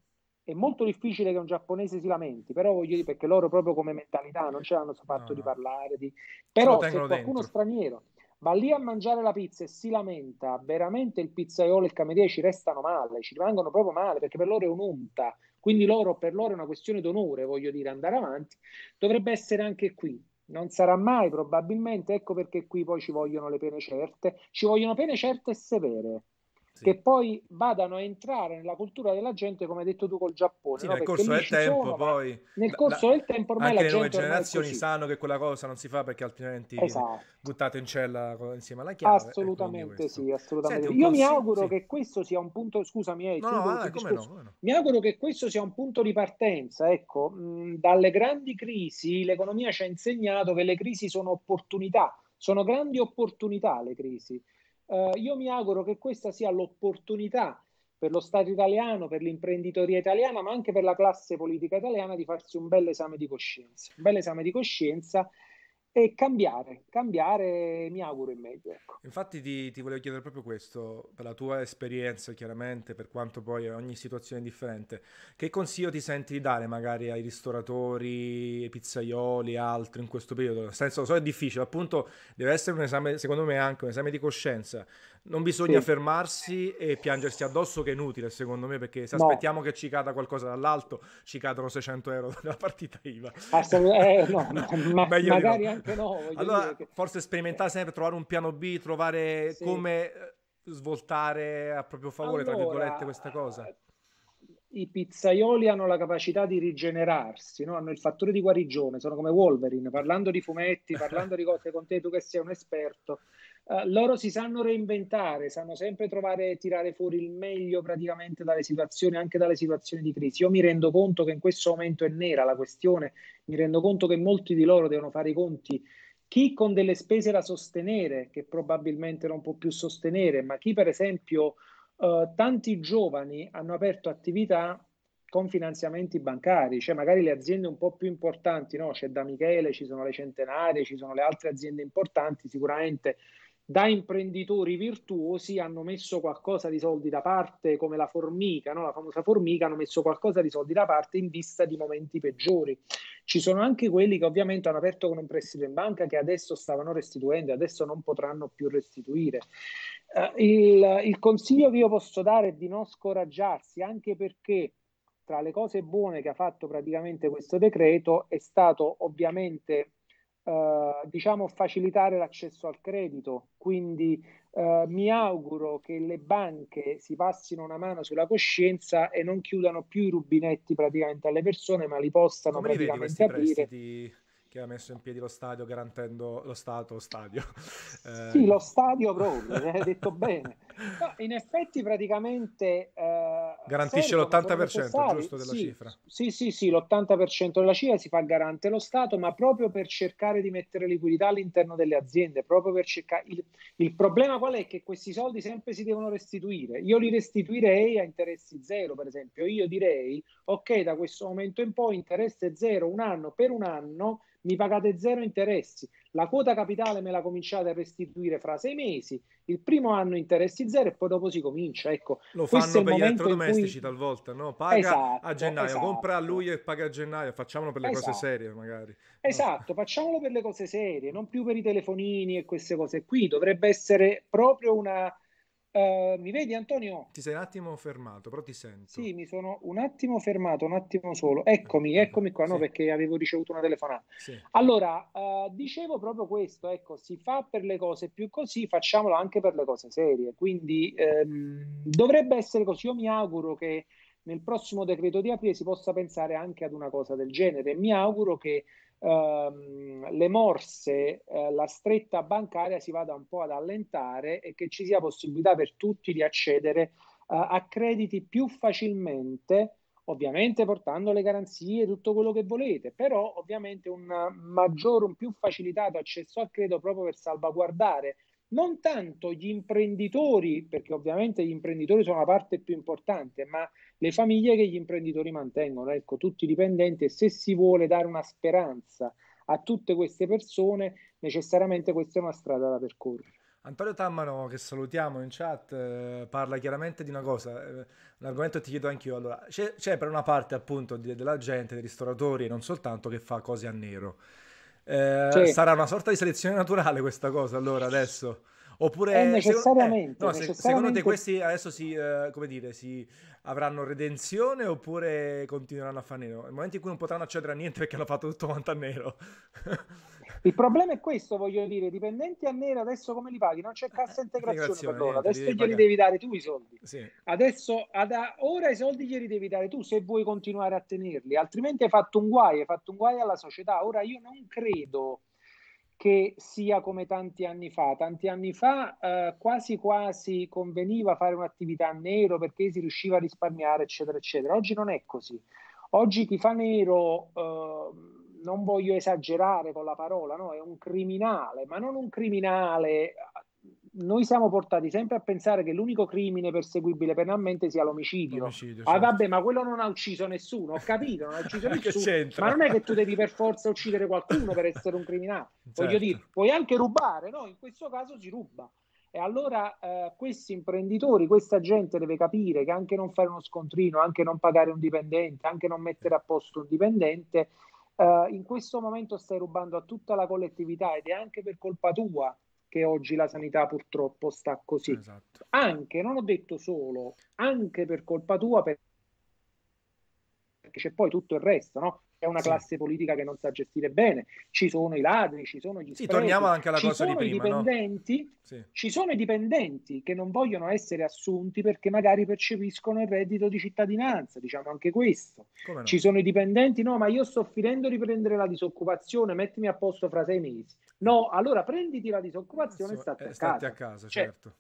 è molto difficile che un giapponese si lamenti, però voglio dire perché loro proprio come mentalità non ce l'hanno fatto no, di parlare, di... però se qualcuno dentro. straniero va lì a mangiare la pizza e si lamenta, veramente il pizzaiolo e il cameriere ci restano male, ci rimangono proprio male perché per loro è un'unta, quindi loro, per loro è una questione d'onore, voglio dire, andare avanti, dovrebbe essere anche qui. Non sarà mai probabilmente, ecco perché qui poi ci vogliono le pene certe, ci vogliono pene certe e severe sì. che poi vadano a entrare nella cultura della gente, come hai detto tu col Giappone. Sì, no? nel corso del tempo sono, poi... Nel corso la, del tempo ormai anche la le nuove generazioni sanno che quella cosa non si fa perché altrimenti esatto. buttate in cella insieme alla chiave. Assolutamente sì, assolutamente. Senti, Io mi auguro sì. che questo sia un punto, scusami, eh, no, no, ah, come no, come no. mi auguro che questo sia un punto di partenza, ecco, mh, dalle grandi crisi l'economia ci ha insegnato che le crisi sono opportunità, sono grandi opportunità le crisi. Uh, io mi auguro che questa sia l'opportunità per lo Stato italiano, per l'imprenditoria italiana, ma anche per la classe politica italiana di farsi un bel esame di coscienza. Un bel esame di coscienza e cambiare, cambiare mi auguro in meglio. Ecco. Infatti ti, ti, volevo chiedere proprio questo, per la tua esperienza chiaramente, per quanto poi ogni situazione è differente, che consiglio ti senti di dare magari ai ristoratori, ai pizzaioli, altri in questo periodo? Nel senso, so è difficile, appunto deve essere un esame, secondo me anche un esame di coscienza, non bisogna sì. fermarsi e piangersi addosso che è inutile secondo me perché se no. aspettiamo che ci cada qualcosa dall'alto ci cadono 600 euro dalla partita IVA assolutamente eh, no, ma, magari no. anche no allora che... forse sperimentare sempre trovare un piano B trovare sì. come eh, svoltare a proprio favore allora, tra virgolette questa cosa i pizzaioli hanno la capacità di rigenerarsi, no? hanno il fattore di guarigione, sono come Wolverine, parlando di fumetti, parlando di cose con te, tu che sei un esperto, Uh, loro si sanno reinventare, sanno sempre trovare e tirare fuori il meglio praticamente dalle situazioni, anche dalle situazioni di crisi. Io mi rendo conto che in questo momento è nera la questione, mi rendo conto che molti di loro devono fare i conti. Chi con delle spese da sostenere, che probabilmente non può più sostenere, ma chi per esempio uh, tanti giovani hanno aperto attività con finanziamenti bancari, cioè magari le aziende un po' più importanti, no? c'è da Michele, ci sono le centenarie, ci sono le altre aziende importanti, sicuramente da imprenditori virtuosi hanno messo qualcosa di soldi da parte, come la formica, no? la famosa formica, hanno messo qualcosa di soldi da parte in vista di momenti peggiori. Ci sono anche quelli che ovviamente hanno aperto con un prestito in banca che adesso stavano restituendo adesso non potranno più restituire. Uh, il, il consiglio che io posso dare è di non scoraggiarsi, anche perché tra le cose buone che ha fatto praticamente questo decreto è stato ovviamente eh, diciamo facilitare l'accesso al credito, quindi eh, mi auguro che le banche si passino una mano sulla coscienza e non chiudano più i rubinetti praticamente alle persone, ma li possano Come praticamente li aprire. Prestiti che ha messo in piedi lo stadio garantendo lo Stato stadio. Eh... Sì, lo stadio proprio, hai detto bene. No, in effetti praticamente... Eh, Garantisce l'80% giusto della sì, cifra? Sì, sì, sì, l'80% della cifra si fa garante lo Stato, ma proprio per cercare di mettere liquidità all'interno delle aziende, proprio per cercare... Il, il problema qual è? Che questi soldi sempre si devono restituire. Io li restituirei a interessi zero, per esempio. Io direi, ok, da questo momento in poi interesse zero, un anno per un anno mi pagate zero interessi, la quota capitale me la cominciate a restituire fra sei mesi, il primo anno interessi zero e poi dopo si comincia. Ecco, Lo fanno per gli elettrodomestici cui... talvolta, no? Paga esatto, a gennaio, esatto. compra a luglio e paga a gennaio, facciamolo per le esatto. cose serie magari. Esatto, facciamolo per le cose serie, non più per i telefonini e queste cose qui. Dovrebbe essere proprio una Uh, mi vedi Antonio? Ti sei un attimo fermato, però ti sento. Sì, mi sono un attimo fermato, un attimo solo. Eccomi, eccomi qua, no, sì. perché avevo ricevuto una telefonata. Sì. Allora, uh, dicevo proprio questo, ecco, si fa per le cose più così, facciamolo anche per le cose serie. Quindi um, dovrebbe essere così. Io mi auguro che nel prossimo decreto di aprile si possa pensare anche ad una cosa del genere. Mi auguro che ehm, le morse, eh, la stretta bancaria si vada un po' ad allentare e che ci sia possibilità per tutti di accedere eh, a crediti più facilmente, ovviamente portando le garanzie, tutto quello che volete, però ovviamente un maggiore, un più facilitato accesso al credito proprio per salvaguardare non tanto gli imprenditori, perché ovviamente gli imprenditori sono la parte più importante, ma le famiglie che gli imprenditori mantengono, ecco, tutti i dipendenti e se si vuole dare una speranza a tutte queste persone, necessariamente questa è una strada da percorrere. Antonio Tammano, che salutiamo in chat, eh, parla chiaramente di una cosa, eh, un argomento ti chiedo anch'io. Allora, c'è, c'è per una parte appunto di, della gente, dei ristoratori e non soltanto che fa cose a nero. Eh, sì. Sarà una sorta di selezione naturale questa cosa allora adesso? Oppure necessariamente, secondo, eh, no, necessariamente... secondo te questi adesso si, eh, come dire, si avranno redenzione oppure continueranno a fare nero? Nel momento in cui non potranno accedere a niente perché hanno fatto tutto quanto a nero. Il problema è questo, voglio dire, dipendenti a nero adesso come li paghi? Non c'è cassa integrazione, integrazione per loro, adesso glieli devi dare tu i soldi. Sì. Adesso, ad, ora i soldi glieli devi dare tu se vuoi continuare a tenerli, altrimenti hai fatto un guai, hai fatto un guai alla società. Ora io non credo che sia come tanti anni fa. Tanti anni fa eh, quasi quasi conveniva fare un'attività a nero perché si riusciva a risparmiare, eccetera, eccetera. Oggi non è così. Oggi chi fa nero... Eh, non voglio esagerare con la parola, no? è un criminale, ma non un criminale noi siamo portati sempre a pensare che l'unico crimine perseguibile penalmente sia l'omicidio. l'omicidio ah, certo. vabbè, ma quello non ha ucciso nessuno, ho capito, non ha ucciso nessuno. ma non è che tu devi per forza uccidere qualcuno per essere un criminale. Certo. Voglio dire, puoi anche rubare, no? In questo caso si ruba. E allora eh, questi imprenditori, questa gente deve capire che anche non fare uno scontrino, anche non pagare un dipendente, anche non mettere a posto un dipendente, eh, in questo momento stai rubando a tutta la collettività ed è anche per colpa tua che oggi la sanità purtroppo sta così. Esatto. Anche, non ho detto solo, anche per colpa tua, perché c'è poi tutto il resto, no? È una sì. classe politica che non sa gestire bene, ci sono i ladri, ci sono gli sì, torniamo anche alla ci cosa di prima, dipendenti, no? sì. Ci sono i dipendenti che non vogliono essere assunti perché magari percepiscono il reddito di cittadinanza, diciamo anche questo. No? Ci sono i dipendenti, no, ma io sto finendo di prendere la disoccupazione, mettimi a posto fra sei mesi. No, allora prenditi la disoccupazione e state, eh, a, state casa. a casa. Cioè, certo.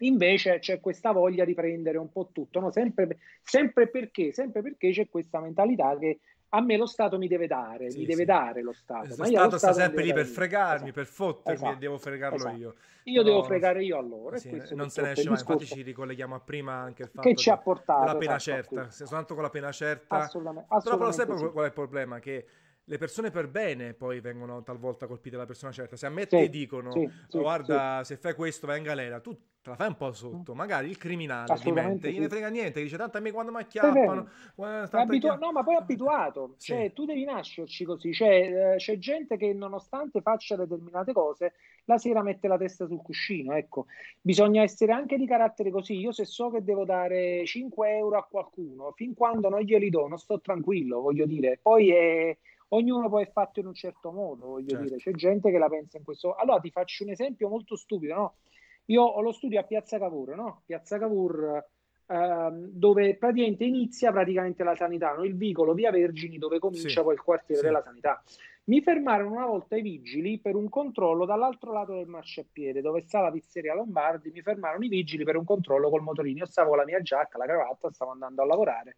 Invece c'è questa voglia di prendere un po' tutto, no? sempre, sempre, perché? Sempre perché c'è questa mentalità che a me lo Stato mi deve dare, sì, mi deve dare lo Stato. Lo Stato sta sempre lì per fregarmi, esatto. per fottermi esatto. e devo fregarlo esatto. io. Io no, devo fregare io allora. Sì, non se ne esce mai, infatti ci ricolleghiamo a prima anche il fatto che ci ha portato la pena esatto, certa, soltanto con la pena certa. Assolutamente, assolutamente Però sai sì. qual è il problema? Che le persone per bene poi vengono talvolta colpite dalla persona certa. Se a me sì, ti dicono, sì, sì, guarda, se fai questo vai in galera, tu te la fai un po' sotto. Mm. Magari il criminale di mente, gli ne frega niente, dice tanto a me quando mi acchiappano. Abitu- no, ma poi è abituato. Cioè, tu devi nascerci così. Cioè, eh, c'è gente che nonostante faccia determinate cose, la sera mette la testa sul cuscino. Ecco, bisogna essere anche di carattere così. Io se so che devo dare 5 euro a qualcuno, fin quando non glieli do, non sto tranquillo, voglio dire. Poi è ognuno poi è fatto in un certo modo, voglio certo. dire, c'è gente che la pensa in questo. Allora ti faccio un esempio molto stupido, no? Io ho lo studio a Piazza Cavour, no? Piazza Cavour ehm, dove praticamente inizia praticamente la sanità, no? il vicolo via Vergini dove comincia sì. poi il quartiere sì. della sanità. Mi fermarono una volta i vigili per un controllo dall'altro lato del marciapiede, dove sta la pizzeria Lombardi. Mi fermarono i vigili per un controllo col motorino. Io stavo con la mia giacca, la cravatta, stavo andando a lavorare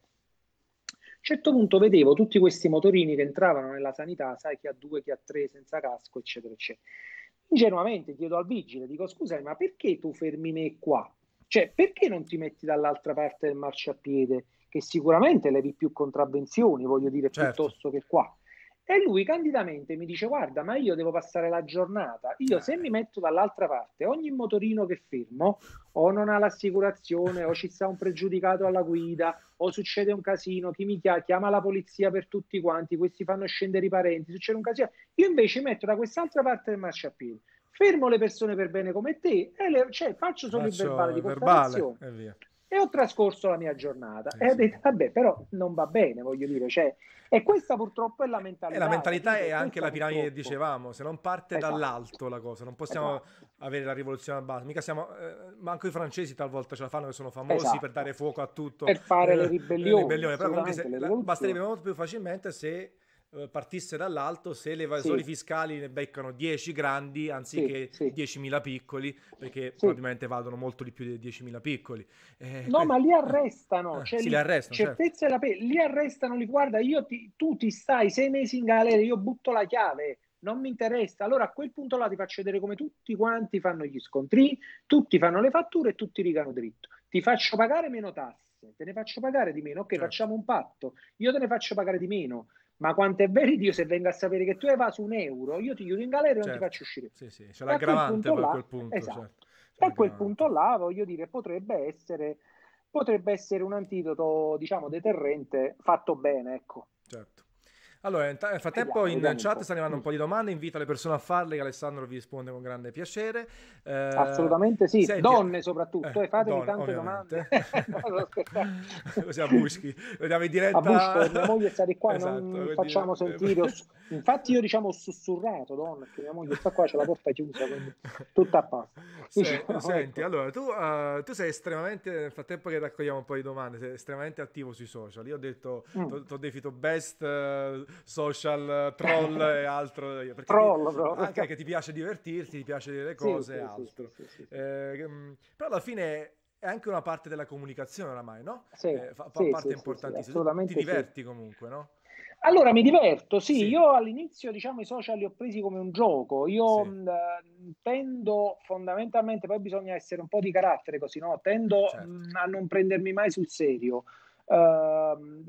a un certo punto vedevo tutti questi motorini che entravano nella sanità, sai chi ha due, chi ha tre, senza casco, eccetera, eccetera. Ingenuamente chiedo al vigile, dico scusami, ma perché tu fermi me qua? Cioè, perché non ti metti dall'altra parte del marciapiede, che sicuramente levi più contravvenzioni, voglio dire, certo. piuttosto che qua? E lui candidamente mi dice: Guarda, ma io devo passare la giornata. Io se mi metto dall'altra parte, ogni motorino che fermo, o non ha l'assicurazione, o ci sta un pregiudicato alla guida, o succede un casino, chi mi chiama, chiama la polizia per tutti quanti, questi fanno scendere i parenti, succede un casino. Io invece metto da quest'altra parte del marciapiede, fermo le persone per bene come te, e le, cioè, faccio solo faccio il verbale di verbale, e ho trascorso la mia giornata. Eh, e ho detto, vabbè, però non va bene, voglio dire, cioè, e questa purtroppo è la mentalità. E la mentalità è anche la piramide che dicevamo, se non parte esatto. dall'alto la cosa, non possiamo esatto. avere la rivoluzione a base, mica siamo, eh, manco i francesi talvolta ce la fanno che sono famosi esatto. per dare fuoco a tutto. Per fare eh, le ribellioni. Le ribellioni. Però comunque se, la, basterebbe molto più facilmente se partisse dall'alto se le evasori sì. fiscali ne beccano 10 grandi anziché sì, sì. 10.000 piccoli perché probabilmente valgono molto di più dei 10.000 piccoli eh, no ma li arrestano cioè, li, li arrestano certezza certo. pe- li arrestano li guarda io ti, tu ti stai sei mesi in galera io butto la chiave non mi interessa allora a quel punto là ti faccio vedere come tutti quanti fanno gli scontrini tutti fanno le fatture e tutti rigano dritto ti faccio pagare meno tasse te ne faccio pagare di meno ok certo. facciamo un patto io te ne faccio pagare di meno ma quanto è veridio se venga a sapere che tu hai evaso un euro, io ti chiudo in galera e certo. non ti certo. faccio uscire. Sì, sì, c'è l'aggravante a quel, quel punto. Esatto. Certo. A quel punto là, voglio dire, potrebbe essere, potrebbe essere un antidoto, diciamo, deterrente fatto bene, ecco. Certo. Allora, nel frattempo in chat stanno arrivando un po' di domande, invito le persone a farle, che Alessandro vi risponde con grande piacere. Eh, Assolutamente sì, senti, donne soprattutto, eh, fatemi donne, tante ovviamente. domande. Così a Buschi, vediamo in diretta. A Buschi, mia moglie sta di qua, esatto, non facciamo sentire... Infatti io diciamo ho sussurrato, donna, che mia moglie sta qua, c'è la porta chiusa, quindi tutto a posto. Se, senti, allora, tu, uh, tu, sei estremamente, nel frattempo che raccogliamo un po' di domande, sei estremamente attivo sui social. Io ho detto, mm. ti ho definito best uh, social troll e altro. Perché troll, ti, anche che ti piace divertirti, ti piace dire le cose sì, e altro. Sì, sì, eh, mm, però alla fine è anche una parte della comunicazione oramai, no? Sì, eh, fa, fa parte importantissima. Ti diverti comunque, no? Allora mi diverto, sì, sì, io all'inizio diciamo i social li ho presi come un gioco, io sì. mh, tendo fondamentalmente, poi bisogna essere un po' di carattere così, no? Tendo certo. mh, a non prendermi mai sul serio. Uh,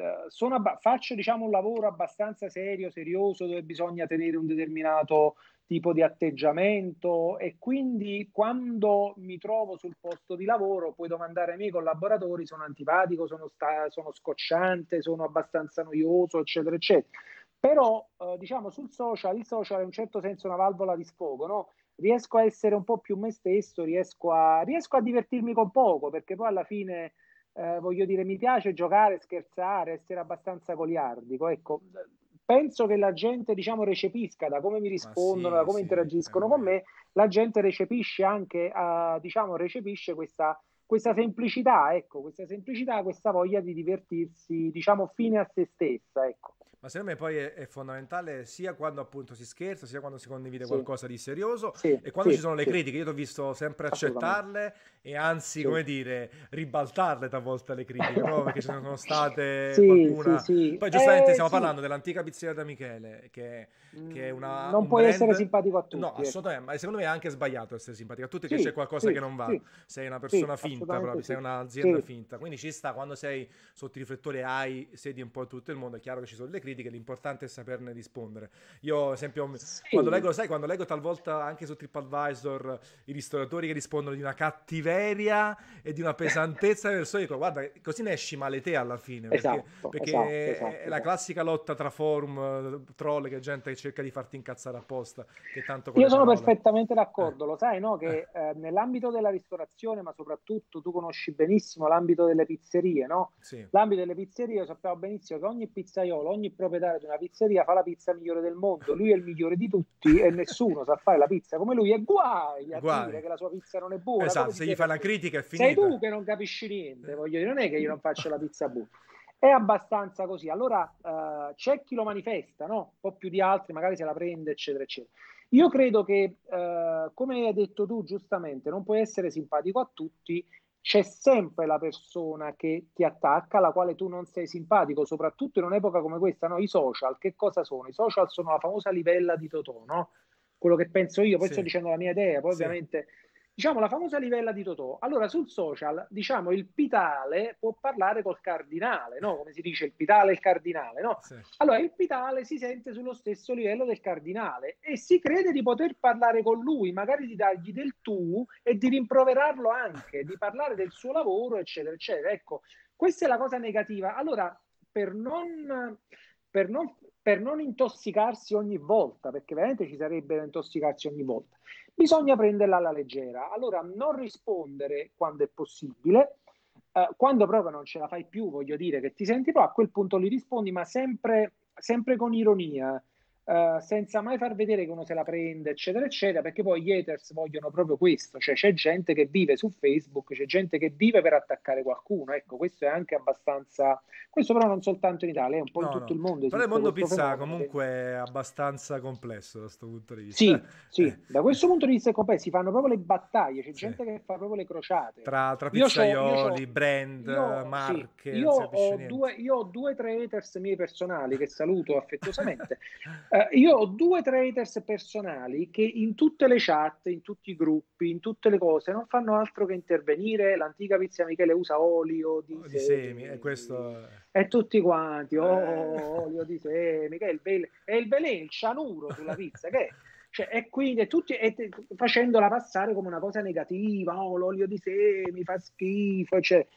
abba- faccio diciamo un lavoro abbastanza serio, serioso, dove bisogna tenere un determinato tipo di atteggiamento e quindi quando mi trovo sul posto di lavoro puoi domandare ai miei collaboratori sono antipatico, sono, sta- sono scocciante, sono abbastanza noioso, eccetera, eccetera. Però eh, diciamo sul social, il social è in un certo senso una valvola di sfogo, no? Riesco a essere un po' più me stesso, riesco a, riesco a divertirmi con poco, perché poi alla fine eh, voglio dire, mi piace giocare, scherzare, essere abbastanza goliardico. Ecco, penso che la gente, diciamo, recepisca da come mi rispondono, sì, da come sì, interagiscono con me, la gente recepisce anche, uh, diciamo, recepisce questa, questa semplicità, ecco, questa semplicità, questa voglia di divertirsi, diciamo, fine a se stessa, ecco. Ma secondo me poi è, è, fondamentale sia quando appunto si scherza, sia quando si condivide sì. qualcosa di serioso sì, e quando sì, ci sono le critiche. Io ti ho visto sempre accettarle e anzi, come dire, ribaltarle talvolta le critiche, no? Perché ce ne sono state qualcuna. Poi giustamente eh, stiamo parlando dell'antica pizzeria da Michele, che, che è una... Non puoi brand... essere simpatico a tutti. No, ecco. assolutamente, ma secondo me è anche sbagliato essere simpatico a tutti, che c'è qualcosa che non va. Sei una persona finta proprio, sei un'azienda finta. Quindi ci sta, quando sei sotto i riflettori hai, sedi un po' tutto il mondo, è chiaro che ci sono le critiche critiche, l'importante è saperne rispondere. Io, ad esempio, sì. quando leggo, sai, quando leggo talvolta anche su TripAdvisor i ristoratori che rispondono di una cattiveria e di una pesantezza verso dico, guarda, così ne esci male te alla fine. Perché, esatto, perché esatto, è, esatto, è la esatto. classica lotta tra forum, troll, che gente che cerca di farti incazzare apposta. Che tanto Io sono parole. perfettamente d'accordo, eh. lo sai, no? Che eh. Eh, nell'ambito della ristorazione, ma soprattutto tu conosci benissimo l'ambito delle pizzerie, no? Sì. L'ambito delle pizzerie, sappiamo benissimo che ogni pizzaiolo, ogni proprietario di una pizzeria fa la pizza migliore del mondo, lui è il migliore di tutti e nessuno sa fare la pizza come lui e guai a guai. dire che la sua pizza non è buona. Esatto, se gli fa la critica è finita. Sei tu che non capisci niente, voglio dire, non è che io non faccio la pizza buona. È abbastanza così. Allora uh, c'è chi lo manifesta, no? Un po' più di altri, magari se la prende, eccetera, eccetera. Io credo che, uh, come hai detto tu giustamente, non puoi essere simpatico a tutti c'è sempre la persona che ti attacca, alla quale tu non sei simpatico, soprattutto in un'epoca come questa, no? I social, che cosa sono? I social sono la famosa livella di Totò, no? Quello che penso io, poi sì. sto dicendo la mia idea, poi sì. ovviamente diciamo la famosa livella di Totò. Allora sul social, diciamo il pitale può parlare col cardinale, no? Come si dice il pitale e il cardinale, no? Sì. Allora il pitale si sente sullo stesso livello del cardinale e si crede di poter parlare con lui, magari di dargli del tu e di rimproverarlo anche, di parlare del suo lavoro, eccetera, eccetera. Ecco, questa è la cosa negativa. Allora, per non per non, per non, intossicarsi ogni volta, perché veramente ci sarebbe da intossicarsi ogni volta bisogna prenderla alla leggera. Allora, non rispondere quando è possibile, eh, quando proprio non ce la fai più, voglio dire che ti senti però a quel punto li rispondi, ma sempre, sempre con ironia, Uh, senza mai far vedere che uno se la prende, eccetera, eccetera, perché poi gli haters vogliono proprio questo, cioè c'è gente che vive su Facebook, c'è gente che vive per attaccare qualcuno, ecco, questo è anche abbastanza, questo però non soltanto in Italia, è un po' no, in tutto no. il mondo. Però il mondo pizza comunque è abbastanza complesso da questo punto di vista. Sì, sì, eh. da questo punto di vista è complesso, si fanno proprio le battaglie, c'è sì. gente che fa proprio le crociate. Tra, tra pizzaioli, brand, io, marche. Sì, io, ho due, io ho due o tre haters miei personali che saluto affettuosamente. Uh, io ho due traders personali che in tutte le chat, in tutti i gruppi, in tutte le cose non fanno altro che intervenire. L'antica pizza Michele usa olio di, oh, di semi, e questo e tutti quanti, oh, eh. olio di semi, che è il, bel, è il belè, il cianuro sulla pizza, che è? Cioè, e quindi tutti e facendola passare come una cosa negativa, oh, l'olio di semi fa schifo, cioè.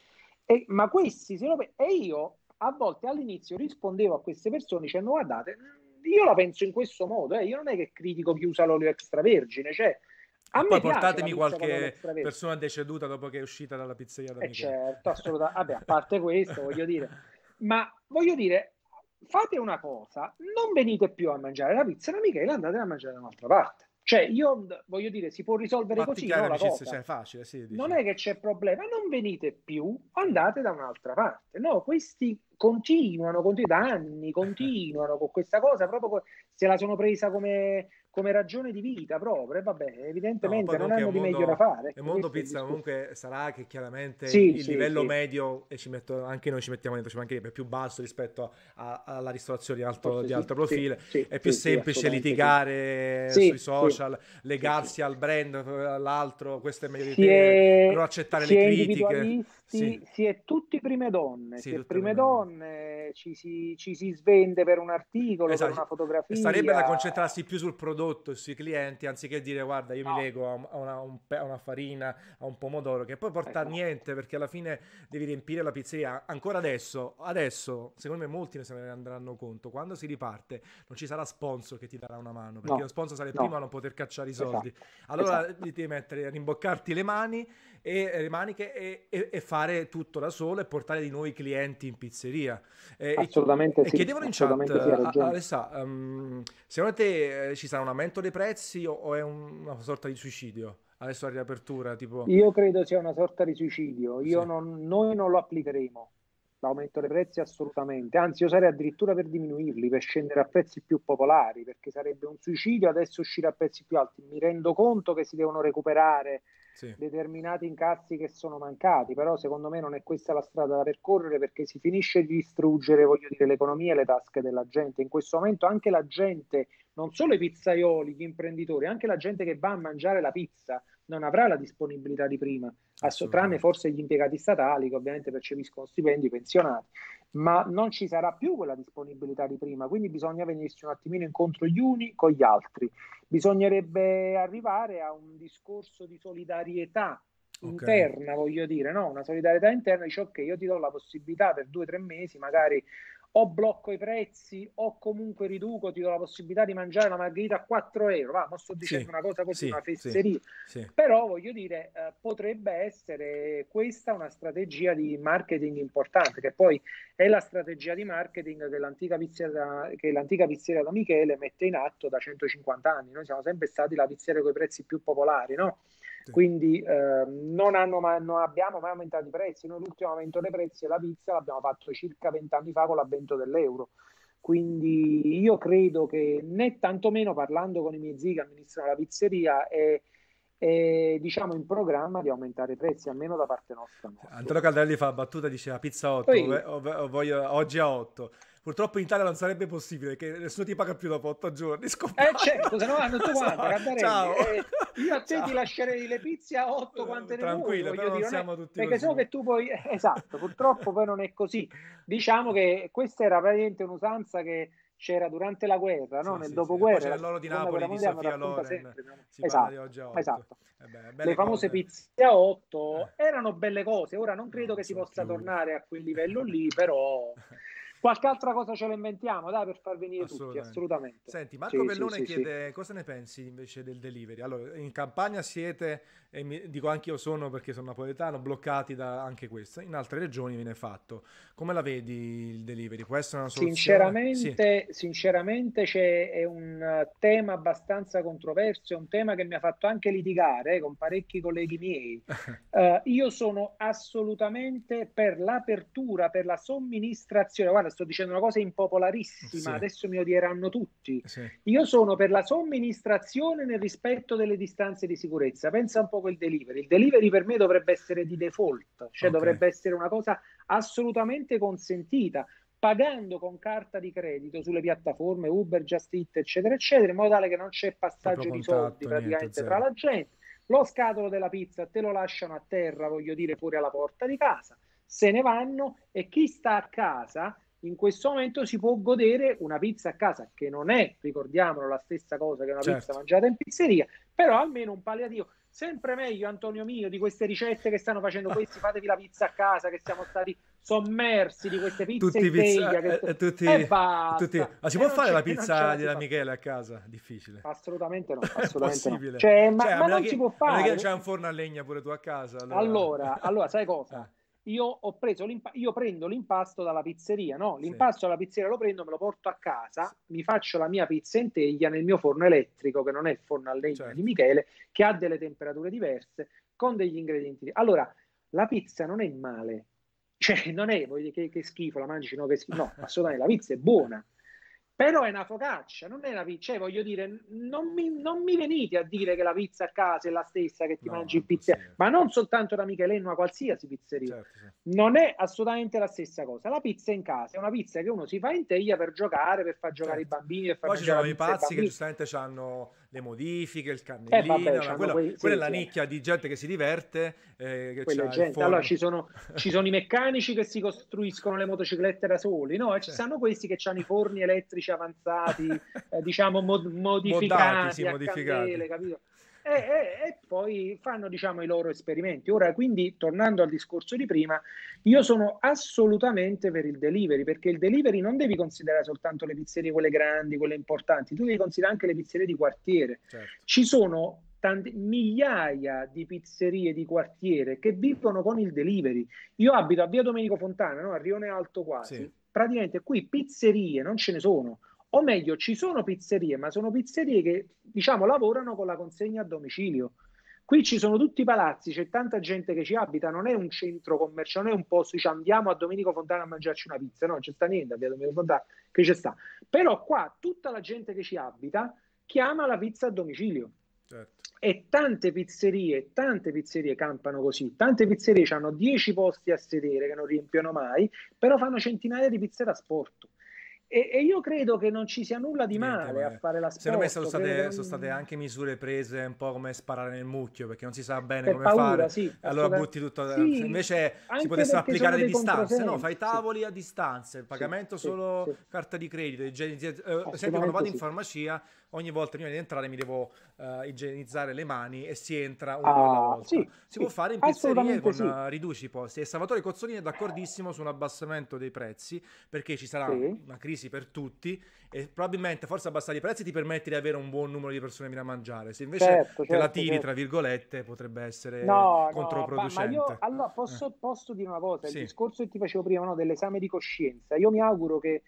e, ma questi se lo e io a volte all'inizio rispondevo a queste persone dicendo guardate io la penso in questo modo, eh. io non è che critico chi usa l'olio extravergine, cioè a poi portatemi qualche persona deceduta dopo che è uscita dalla pizzeria da eh certo, assolutamente. Vabbè, a parte questo, voglio dire. Ma voglio dire, fate una cosa, non venite più a mangiare la pizza da Michele, andate a mangiare da un'altra parte. Cioè, io voglio dire, si può risolvere Fatti così, no, la cosa. Cioè, facile, sì, non è che c'è problema, non venite più, andate da un'altra parte. No, questi continuano, continuano da anni, continuano con questa cosa, proprio se la sono presa come come ragione di vita proprio, e vabbè, evidentemente no, non hanno di meglio da fare. Il mondo pizza comunque sarà che chiaramente sì, il sì, livello sì. medio, e ci metto, anche noi ci mettiamo dentro, ci mancherebbe più basso rispetto a, a, alla ristorazione di alto, di alto profilo, è più semplice litigare sui social, legarsi al brand, all'altro, questo è meglio di te, non accettare le critiche. Si è tutti prime donne, si è prime donne, ci si, ci si svende per un articolo, esatto. per una fotografia. Sarebbe da concentrarsi più sul prodotto prodotto e sui clienti anziché dire guarda io no. mi lego a una, un, a una, farina, a un pomodoro che poi porta a niente perché alla fine devi riempire la pizzeria. Ancora adesso, adesso secondo me molti ne se ne andranno conto, quando si riparte non ci sarà sponsor che ti darà una mano perché no. lo sponsor sarà il primo a non poter cacciare i soldi. Esatto. Allora esatto. devi mettere, rimboccarti le mani e le maniche e, e, e, fare tutto da solo e portare di nuovi clienti in pizzeria. Eh, assolutamente e, sì. E chiedevano in chat, sì, Alessa, um, secondo te eh, ci sarà un aumento dei prezzi o, o è un, una sorta di suicidio? Adesso a riapertura, tipo... Io credo sia una sorta di suicidio. Io sì. non, noi non lo applicheremo l'aumento dei prezzi assolutamente, anzi io sarei addirittura per diminuirli, per scendere a prezzi più popolari, perché sarebbe un suicidio adesso uscire a prezzi più alti. Mi rendo conto che si devono recuperare sì. determinati incassi che sono mancati, però secondo me non è questa la strada da percorrere perché si finisce di distruggere, voglio dire, l'economia e le tasche della gente. In questo momento anche la gente, non solo i pizzaioli, gli imprenditori, anche la gente che va a mangiare la pizza non avrà la disponibilità di prima, tranne forse gli impiegati statali che ovviamente percepiscono stipendi pensionati, ma non ci sarà più quella disponibilità di prima, quindi bisogna venirsi un attimino incontro gli uni con gli altri. Bisognerebbe arrivare a un discorso di solidarietà okay. interna, voglio dire, no? una solidarietà interna, dice ok, io ti do la possibilità per due o tre mesi magari o blocco i prezzi o comunque riduco, ti do la possibilità di mangiare la margherita a 4 euro. Va, non sto dicendo sì, una cosa così, sì, una fesseria. Sì, Però voglio dire, eh, potrebbe essere questa una strategia di marketing importante, che poi è la strategia di marketing che l'antica pizzeria, che l'antica pizzeria da Michele mette in atto da 150 anni. Noi siamo sempre stati la pizzeria con i prezzi più popolari, no? Quindi eh, non, hanno non, abbiamo mai aumentato i prezzi. Noi l'ultimo aumento dei prezzi della pizza l'abbiamo fatto circa vent'anni fa con l'avvento dell'euro. Quindi io credo che né tantomeno parlando con i miei zii che amministrano la pizzeria è, è diciamo in programma di aumentare i prezzi, almeno da parte nostra. Antonio Caldarelli fa la battuta, diceva pizza 8, Poi, voglio, oggi a 8 Purtroppo in Italia non sarebbe possibile perché nessuno ti paga più dopo otto giorni. Scompare. Eh certo, se no hanno tu quanto, Ciao. Eh, io a te Ciao. ti lascerei le pizze a otto quante ne Tranquillo, vuoi. Tranquillo, però siamo tutti Perché so che tu poi... Esatto, purtroppo poi non è così. Diciamo che questa era praticamente un'usanza che c'era durante la guerra, no? sì, nel sì, dopoguerra. Sì. C'è l'oro di Napoli di Sofia Loren, sempre, no? si esatto, di oggi a 8. Esatto. Eh le famose cose. pizze a 8 eh. erano belle cose, ora non credo no, che si possa più... tornare a quel livello lì, però... Qualche altra cosa ce la inventiamo, dai, per far venire assolutamente. tutti, assolutamente. Senti, Marco sì, Bellone sì, chiede sì. cosa ne pensi invece del delivery. Allora, in campagna siete, e mi, dico anche io sono perché sono napoletano, bloccati da anche questo. In altre regioni viene fatto. Come la vedi il delivery? Può essere una soluzione? Sinceramente, sinceramente c'è è un tema abbastanza controverso, è un tema che mi ha fatto anche litigare eh, con parecchi colleghi miei. uh, io sono assolutamente per l'apertura, per la somministrazione. Guarda, sto dicendo una cosa impopolarissima, sì. adesso mi odieranno tutti. Sì. Io sono per la somministrazione nel rispetto delle distanze di sicurezza. Pensa un po' quel delivery. Il delivery per me dovrebbe essere di default, cioè okay. dovrebbe essere una cosa assolutamente consentita pagando con carta di credito sulle piattaforme Uber, Just Eat, eccetera, eccetera, in modo tale che non c'è passaggio di soldi praticamente niente, tra la gente. Lo scatolo della pizza te lo lasciano a terra, voglio dire, fuori alla porta di casa, se ne vanno e chi sta a casa in questo momento si può godere una pizza a casa, che non è, ricordiamolo, la stessa cosa che una certo. pizza mangiata in pizzeria, però almeno un palliativo. Sempre meglio, Antonio mio, di queste ricette che stanno facendo questi, fatevi la pizza a casa, che siamo stati sommersi di queste pizze tutti in pizza, teglia. Che... Eh, tutti, e basta. Tutti... Ma si può fare la pizza di Michele a casa? Difficile. Assolutamente no, assolutamente no. Cioè, ma, cioè, ma non che, si può fare. C'è un forno a legna pure tu a casa. Allora, allora, allora sai cosa? Eh io ho preso io prendo l'impasto dalla pizzeria, no? L'impasto sì. dalla pizzeria lo prendo, me lo porto a casa, sì. mi faccio la mia pizza in teglia nel mio forno elettrico, che non è il forno a legna certo. di Michele, che ha delle temperature diverse, con degli ingredienti. Allora, la pizza non è male, Cioè, non è, vuoi dire, che, che schifo, la mangi, no, che schifo. No, assolutamente, la pizza è buona. Però è una focaccia, non è una pizza. Cioè, voglio dire, non mi, non mi, venite a dire che la pizza a casa è la stessa che ti no, mangi in pizzeria, ma non soltanto da Michelin, ma qualsiasi pizzeria. Certo, certo. Non è assolutamente la stessa cosa. La pizza in casa è una pizza che uno si fa in teglia per giocare, per far giocare certo. i bambini. Per far Poi ci sono i pazzi che giustamente hanno le modifiche, il cannellino, eh, vabbè, quella, quei, quella sì, è la sì. nicchia di gente che si diverte. Eh, che. Allora ci sono, ci sono, i meccanici che si costruiscono le motociclette da soli, no? E ci sono questi che hanno i forni elettrici avanzati, eh, diciamo mod- modificati, Modati, sì, modificati. Candele, capito? E, e, e, poi fanno diciamo i loro esperimenti. Ora, quindi, tornando al discorso di prima, io sono assolutamente per il delivery, perché il delivery non devi considerare soltanto le pizzerie, quelle grandi, quelle importanti, tu devi considerare anche le pizzerie di quartiere. Certo. Ci sono Tante, migliaia di pizzerie di quartiere che vivono con il delivery. Io abito a via Domenico Fontana, no? a Rione Alto quasi. Sì. Praticamente qui pizzerie non ce ne sono o meglio ci sono pizzerie, ma sono pizzerie che diciamo lavorano con la consegna a domicilio. Qui ci sono tutti i palazzi, c'è tanta gente che ci abita, non è un centro commerciale, non è un posto, dice andiamo a Domenico Fontana a mangiarci una pizza, no, non c'è sta niente a via Domenico Fontana che c'è sta. Però qua tutta la gente che ci abita chiama la pizza a domicilio. Certo. E tante pizzerie, tante pizzerie campano così, tante pizzerie hanno 10 posti a sedere che non riempiono mai, però fanno centinaia di pizze da sport. E, e, io credo che non ci sia nulla di male Niente, a fare la sport. Secondo me sono state, sono state, anche misure prese un po' come sparare nel mucchio, perché non si sa bene per come paura, fare. Sì, allora butti tutto. Sì, invece si potesse applicare le distanze, no? Fai tavoli sì. a distanza, il pagamento solo carta di credito. Igienizz... Eh, esempio, quando vado in farmacia, ogni volta prima di entrare mi devo uh, igienizzare le mani e si entra uno ah, alla volta. Sì, si può fare in pizzeria con uh, riduci i posti. E Salvatore Cozzolini è d'accordissimo su un abbassamento dei prezzi, perché ci sarà una crisi per tutti e probabilmente forse abbassare i prezzi ti permette di avere un buon numero di persone che viene a mangiare. Se invece certo, te certo, la tiri, certo. tra virgolette, potrebbe essere no, controproducente. No, ma, io allora posso, eh. posso, dire una cosa, il discorso che ti facevo prima no, dell'esame di coscienza, io mi auguro che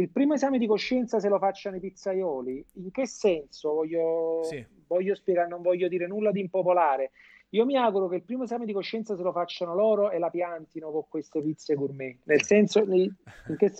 il primo esame di coscienza se lo facciano i pizzaioli. In che senso? Voglio, sì. voglio spiegare, non voglio dire nulla di impopolare. Io mi auguro che il primo esame di coscienza se lo facciano loro e la piantino con queste pizze gourmet. Nel senso, nel,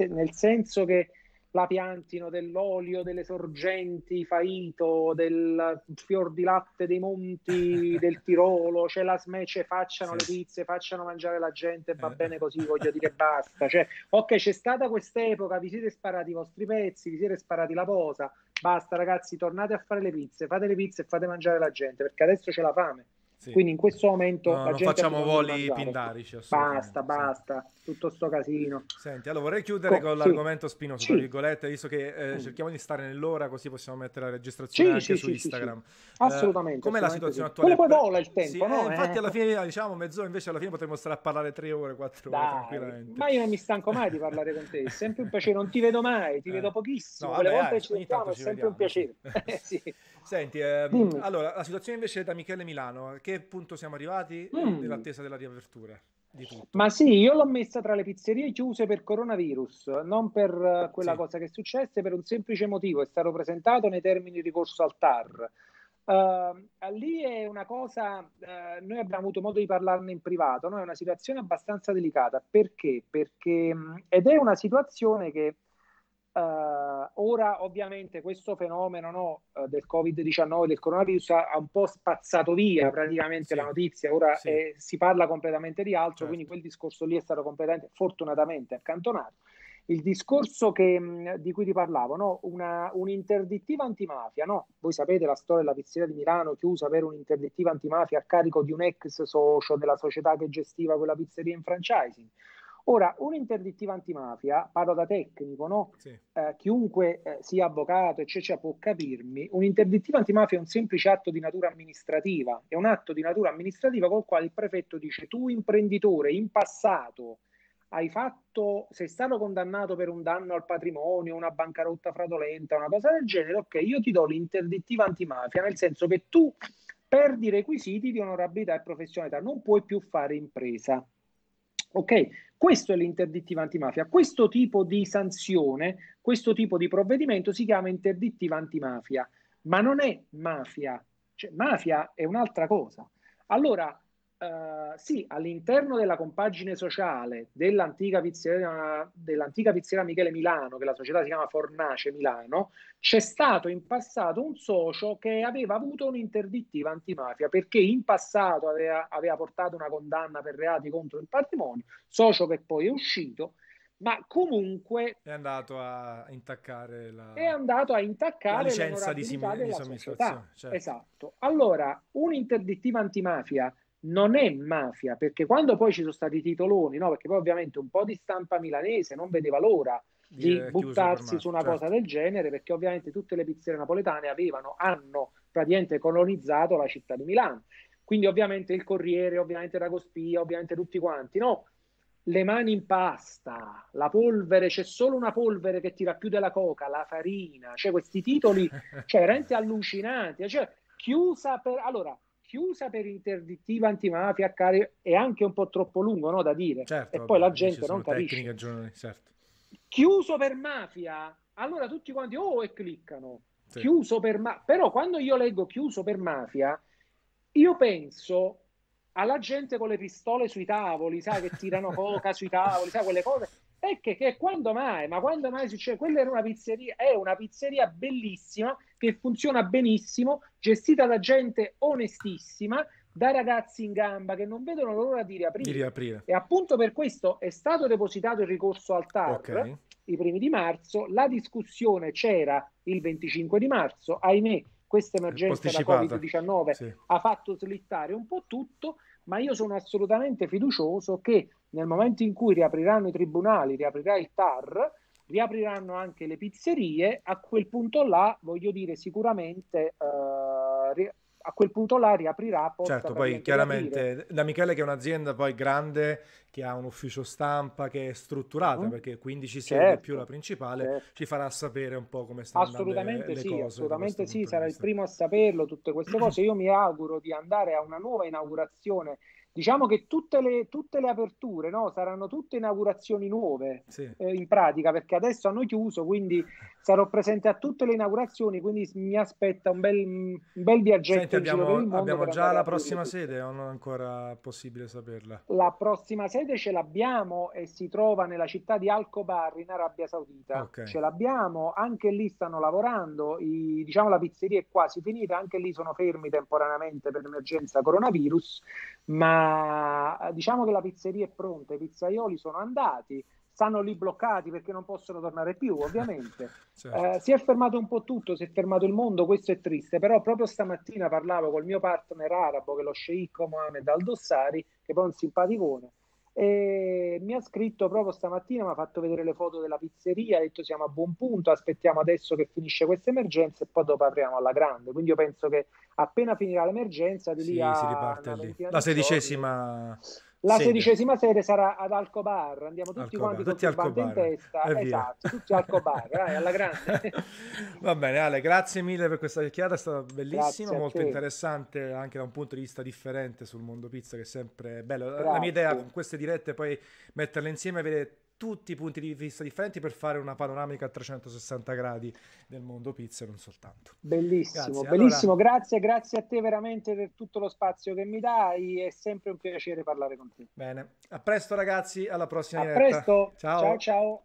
nel senso che la piantino dell'olio delle sorgenti faito, del fior di latte dei monti del Tirolo, c'è la smece, facciano sì. le pizze, facciano mangiare la gente, va eh. bene così, voglio dire basta. Cioè, ok, c'è stata quest'epoca, vi siete sparati i vostri pezzi, vi siete sparati la posa, basta ragazzi, tornate a fare le pizze, fate le pizze e fate mangiare la gente, perché adesso c'è la fame. Sì. Quindi in questo momento no, non facciamo voli pindarici. Basta, basta, tutto sto casino. Senti, allora vorrei chiudere Co- con l'argomento sì. spinoso, tra virgolette, visto che eh, mm. cerchiamo di stare nell'ora così possiamo mettere la registrazione anche su Instagram. Assolutamente. Eh, com'è la situazione attuale? Come vola il tempo, no? eh, infatti alla fine diciamo mezz'ora, invece alla fine potremmo stare a parlare tre ore, quattro ore Dai, tranquillamente. Ma io non mi stanco mai di parlare con te, è sempre un piacere, non ti vedo mai, ti eh. vedo pochissimo, no, vabbè, volte che ci vediamo è sempre un piacere. sì. Senti, ehm, allora, la situazione invece da Michele Milano, a che punto siamo arrivati mm. nell'attesa della riapertura? Ma sì, io l'ho messa tra le pizzerie chiuse per coronavirus, non per uh, quella sì. cosa che è successa, per un semplice motivo, è stato presentato nei termini di ricorso al TAR. Uh, lì è una cosa, uh, noi abbiamo avuto modo di parlarne in privato, no? è una situazione abbastanza delicata. Perché? Perché, ed è una situazione che Uh, ora ovviamente questo fenomeno no, uh, del Covid-19, del coronavirus, ha, un po' spazzato via praticamente sì. la notizia, ora sì. eh, si parla completamente di altro, certo. quindi quel discorso lì è stato completamente, fortunatamente, accantonato. Il discorso che, mh, di cui ti parlavo, no? Una, un'interdittiva antimafia, no? voi sapete la storia della pizzeria di Milano chiusa per un'interdittiva antimafia a carico di un ex socio della società che gestiva quella pizzeria in franchising Ora, un'interdittiva antimafia, parlo da tecnico, no? Sì. Eh, chiunque eh, sia avvocato, eccetera, può capirmi, un'interdittiva antimafia è un semplice atto di natura amministrativa, è un atto di natura amministrativa col quale il prefetto dice tu imprenditore in passato hai fatto, sei stato condannato per un danno al patrimonio, una bancarotta fraudolenta, una cosa del genere, ok, io ti do l'interdittiva antimafia, nel senso che tu perdi i requisiti di onorabilità e professionalità, non puoi più fare impresa. Ok, questo è l'interdittiva antimafia. Questo tipo di sanzione, questo tipo di provvedimento si chiama interdittiva antimafia, ma non è mafia. Cioè, mafia è un'altra cosa. Allora, Uh, sì, all'interno della compagine sociale dell'antica pizzeria, dell'antica pizzeria Michele Milano, che la società si chiama Fornace Milano, c'è stato in passato un socio che aveva avuto un'interdittiva antimafia perché in passato aveva, aveva portato una condanna per reati contro il patrimonio, socio che poi è uscito ma comunque è andato a intaccare la, è andato a intaccare la licenza di, sim- di somministrazione. Certo. Esatto. Allora, un'interdittiva antimafia non è mafia, perché quando poi ci sono stati i titoloni, no? perché poi ovviamente un po' di stampa milanese non vedeva l'ora di, buttarsi su una certo. cosa del genere, perché ovviamente tutte le pizzerie napoletane avevano, hanno praticamente colonizzato la città di Milano. Quindi ovviamente il Corriere, ovviamente la Cospia, ovviamente tutti quanti, no? le mani in pasta, la polvere, c'è solo una polvere che tira più della coca, la farina, cioè questi titoli, cioè veramente allucinanti, cioè chiusa per... Allora, chiusa per interdittiva antimafia è anche un po' troppo lungo no, da dire certo, e vabbè, poi la gente non capisce giorni, certo. chiuso per mafia allora tutti quanti oh e cliccano sì. chiuso per mafia però quando io leggo chiuso per mafia io penso alla gente con le pistole sui tavoli, sai, che tirano coca sui tavoli, sai, quelle cose. E che, che quando mai? Ma quando mai succede? Quella era una pizzeria, è una pizzeria bellissima che funziona benissimo, gestita da gente onestissima, da ragazzi in gamba che non vedono l'ora di riaprire. Di riaprire. E appunto per questo è stato depositato il ricorso al TAR okay. i primi di marzo. La discussione c'era il 25 di marzo, ahimè questa emergenza da Covid-19 sì. ha fatto slittare un po' tutto, ma io sono assolutamente fiducioso che nel momento in cui riapriranno i tribunali, riaprirà il TAR, riapriranno anche le pizzerie, a quel punto là, voglio dire, sicuramente eh, a quel punto là riaprirà. Certo, poi chiaramente riaprire. da Michele che è un'azienda poi grande che ha un ufficio stampa che è strutturata mm-hmm. perché 15 sedi certo, più la principale certo. ci farà sapere un po' come stanno assolutamente le, sì, cose. Assolutamente sì, sarà il primo a saperlo tutte queste cose. Io mi auguro di andare a una nuova inaugurazione Diciamo che tutte le, tutte le aperture no, saranno tutte inaugurazioni nuove sì. eh, in pratica perché adesso hanno chiuso, quindi sarò presente a tutte le inaugurazioni, quindi mi aspetta un bel, un bel viaggetto. Senti, abbiamo, abbiamo già la prossima sede o non è ancora possibile saperla? La prossima sede ce l'abbiamo e si trova nella città di Alcobar in Arabia Saudita. Okay. Ce l'abbiamo, anche lì stanno lavorando, i, diciamo la pizzeria è quasi finita, anche lì sono fermi temporaneamente per l'emergenza coronavirus, ma diciamo che la pizzeria è pronta, i pizzaioli sono andati, stanno lì bloccati perché non possono tornare più, ovviamente. certo. eh, si è fermato un po' tutto, si è fermato il mondo, questo è triste, però proprio stamattina parlavo col mio partner arabo, che è lo sceicco Mohamed Al-Dossari, che poi è un simpaticone, e mi ha scritto proprio stamattina, mi ha fatto vedere le foto della pizzeria, ha detto siamo a buon punto, aspettiamo adesso che finisce questa emergenza e poi dopo apriamo alla grande. Quindi io penso che appena finirà l'emergenza di lì sì, a si riparte lì. La sedicesima la sede. sedicesima sede sarà ad Alcobar, andiamo tutti Alcobar, quanti tutti con il in testa, esatto, tutti Alcobar, dai, alla grande. Va bene Ale, grazie mille per questa chiacchierata, è stata bellissima, molto interessante anche da un punto di vista differente sul mondo pizza che è sempre bello. Grazie. La mia idea con queste dirette poi metterle insieme e vedere tutti i punti di vista differenti per fare una panoramica a 360 gradi del mondo pizza e non soltanto. Bellissimo, grazie. bellissimo, allora... grazie, grazie a te veramente per tutto lo spazio che mi dai, è sempre un piacere parlare con te. Bene, a presto ragazzi, alla prossima a diretta. presto, ciao ciao. ciao.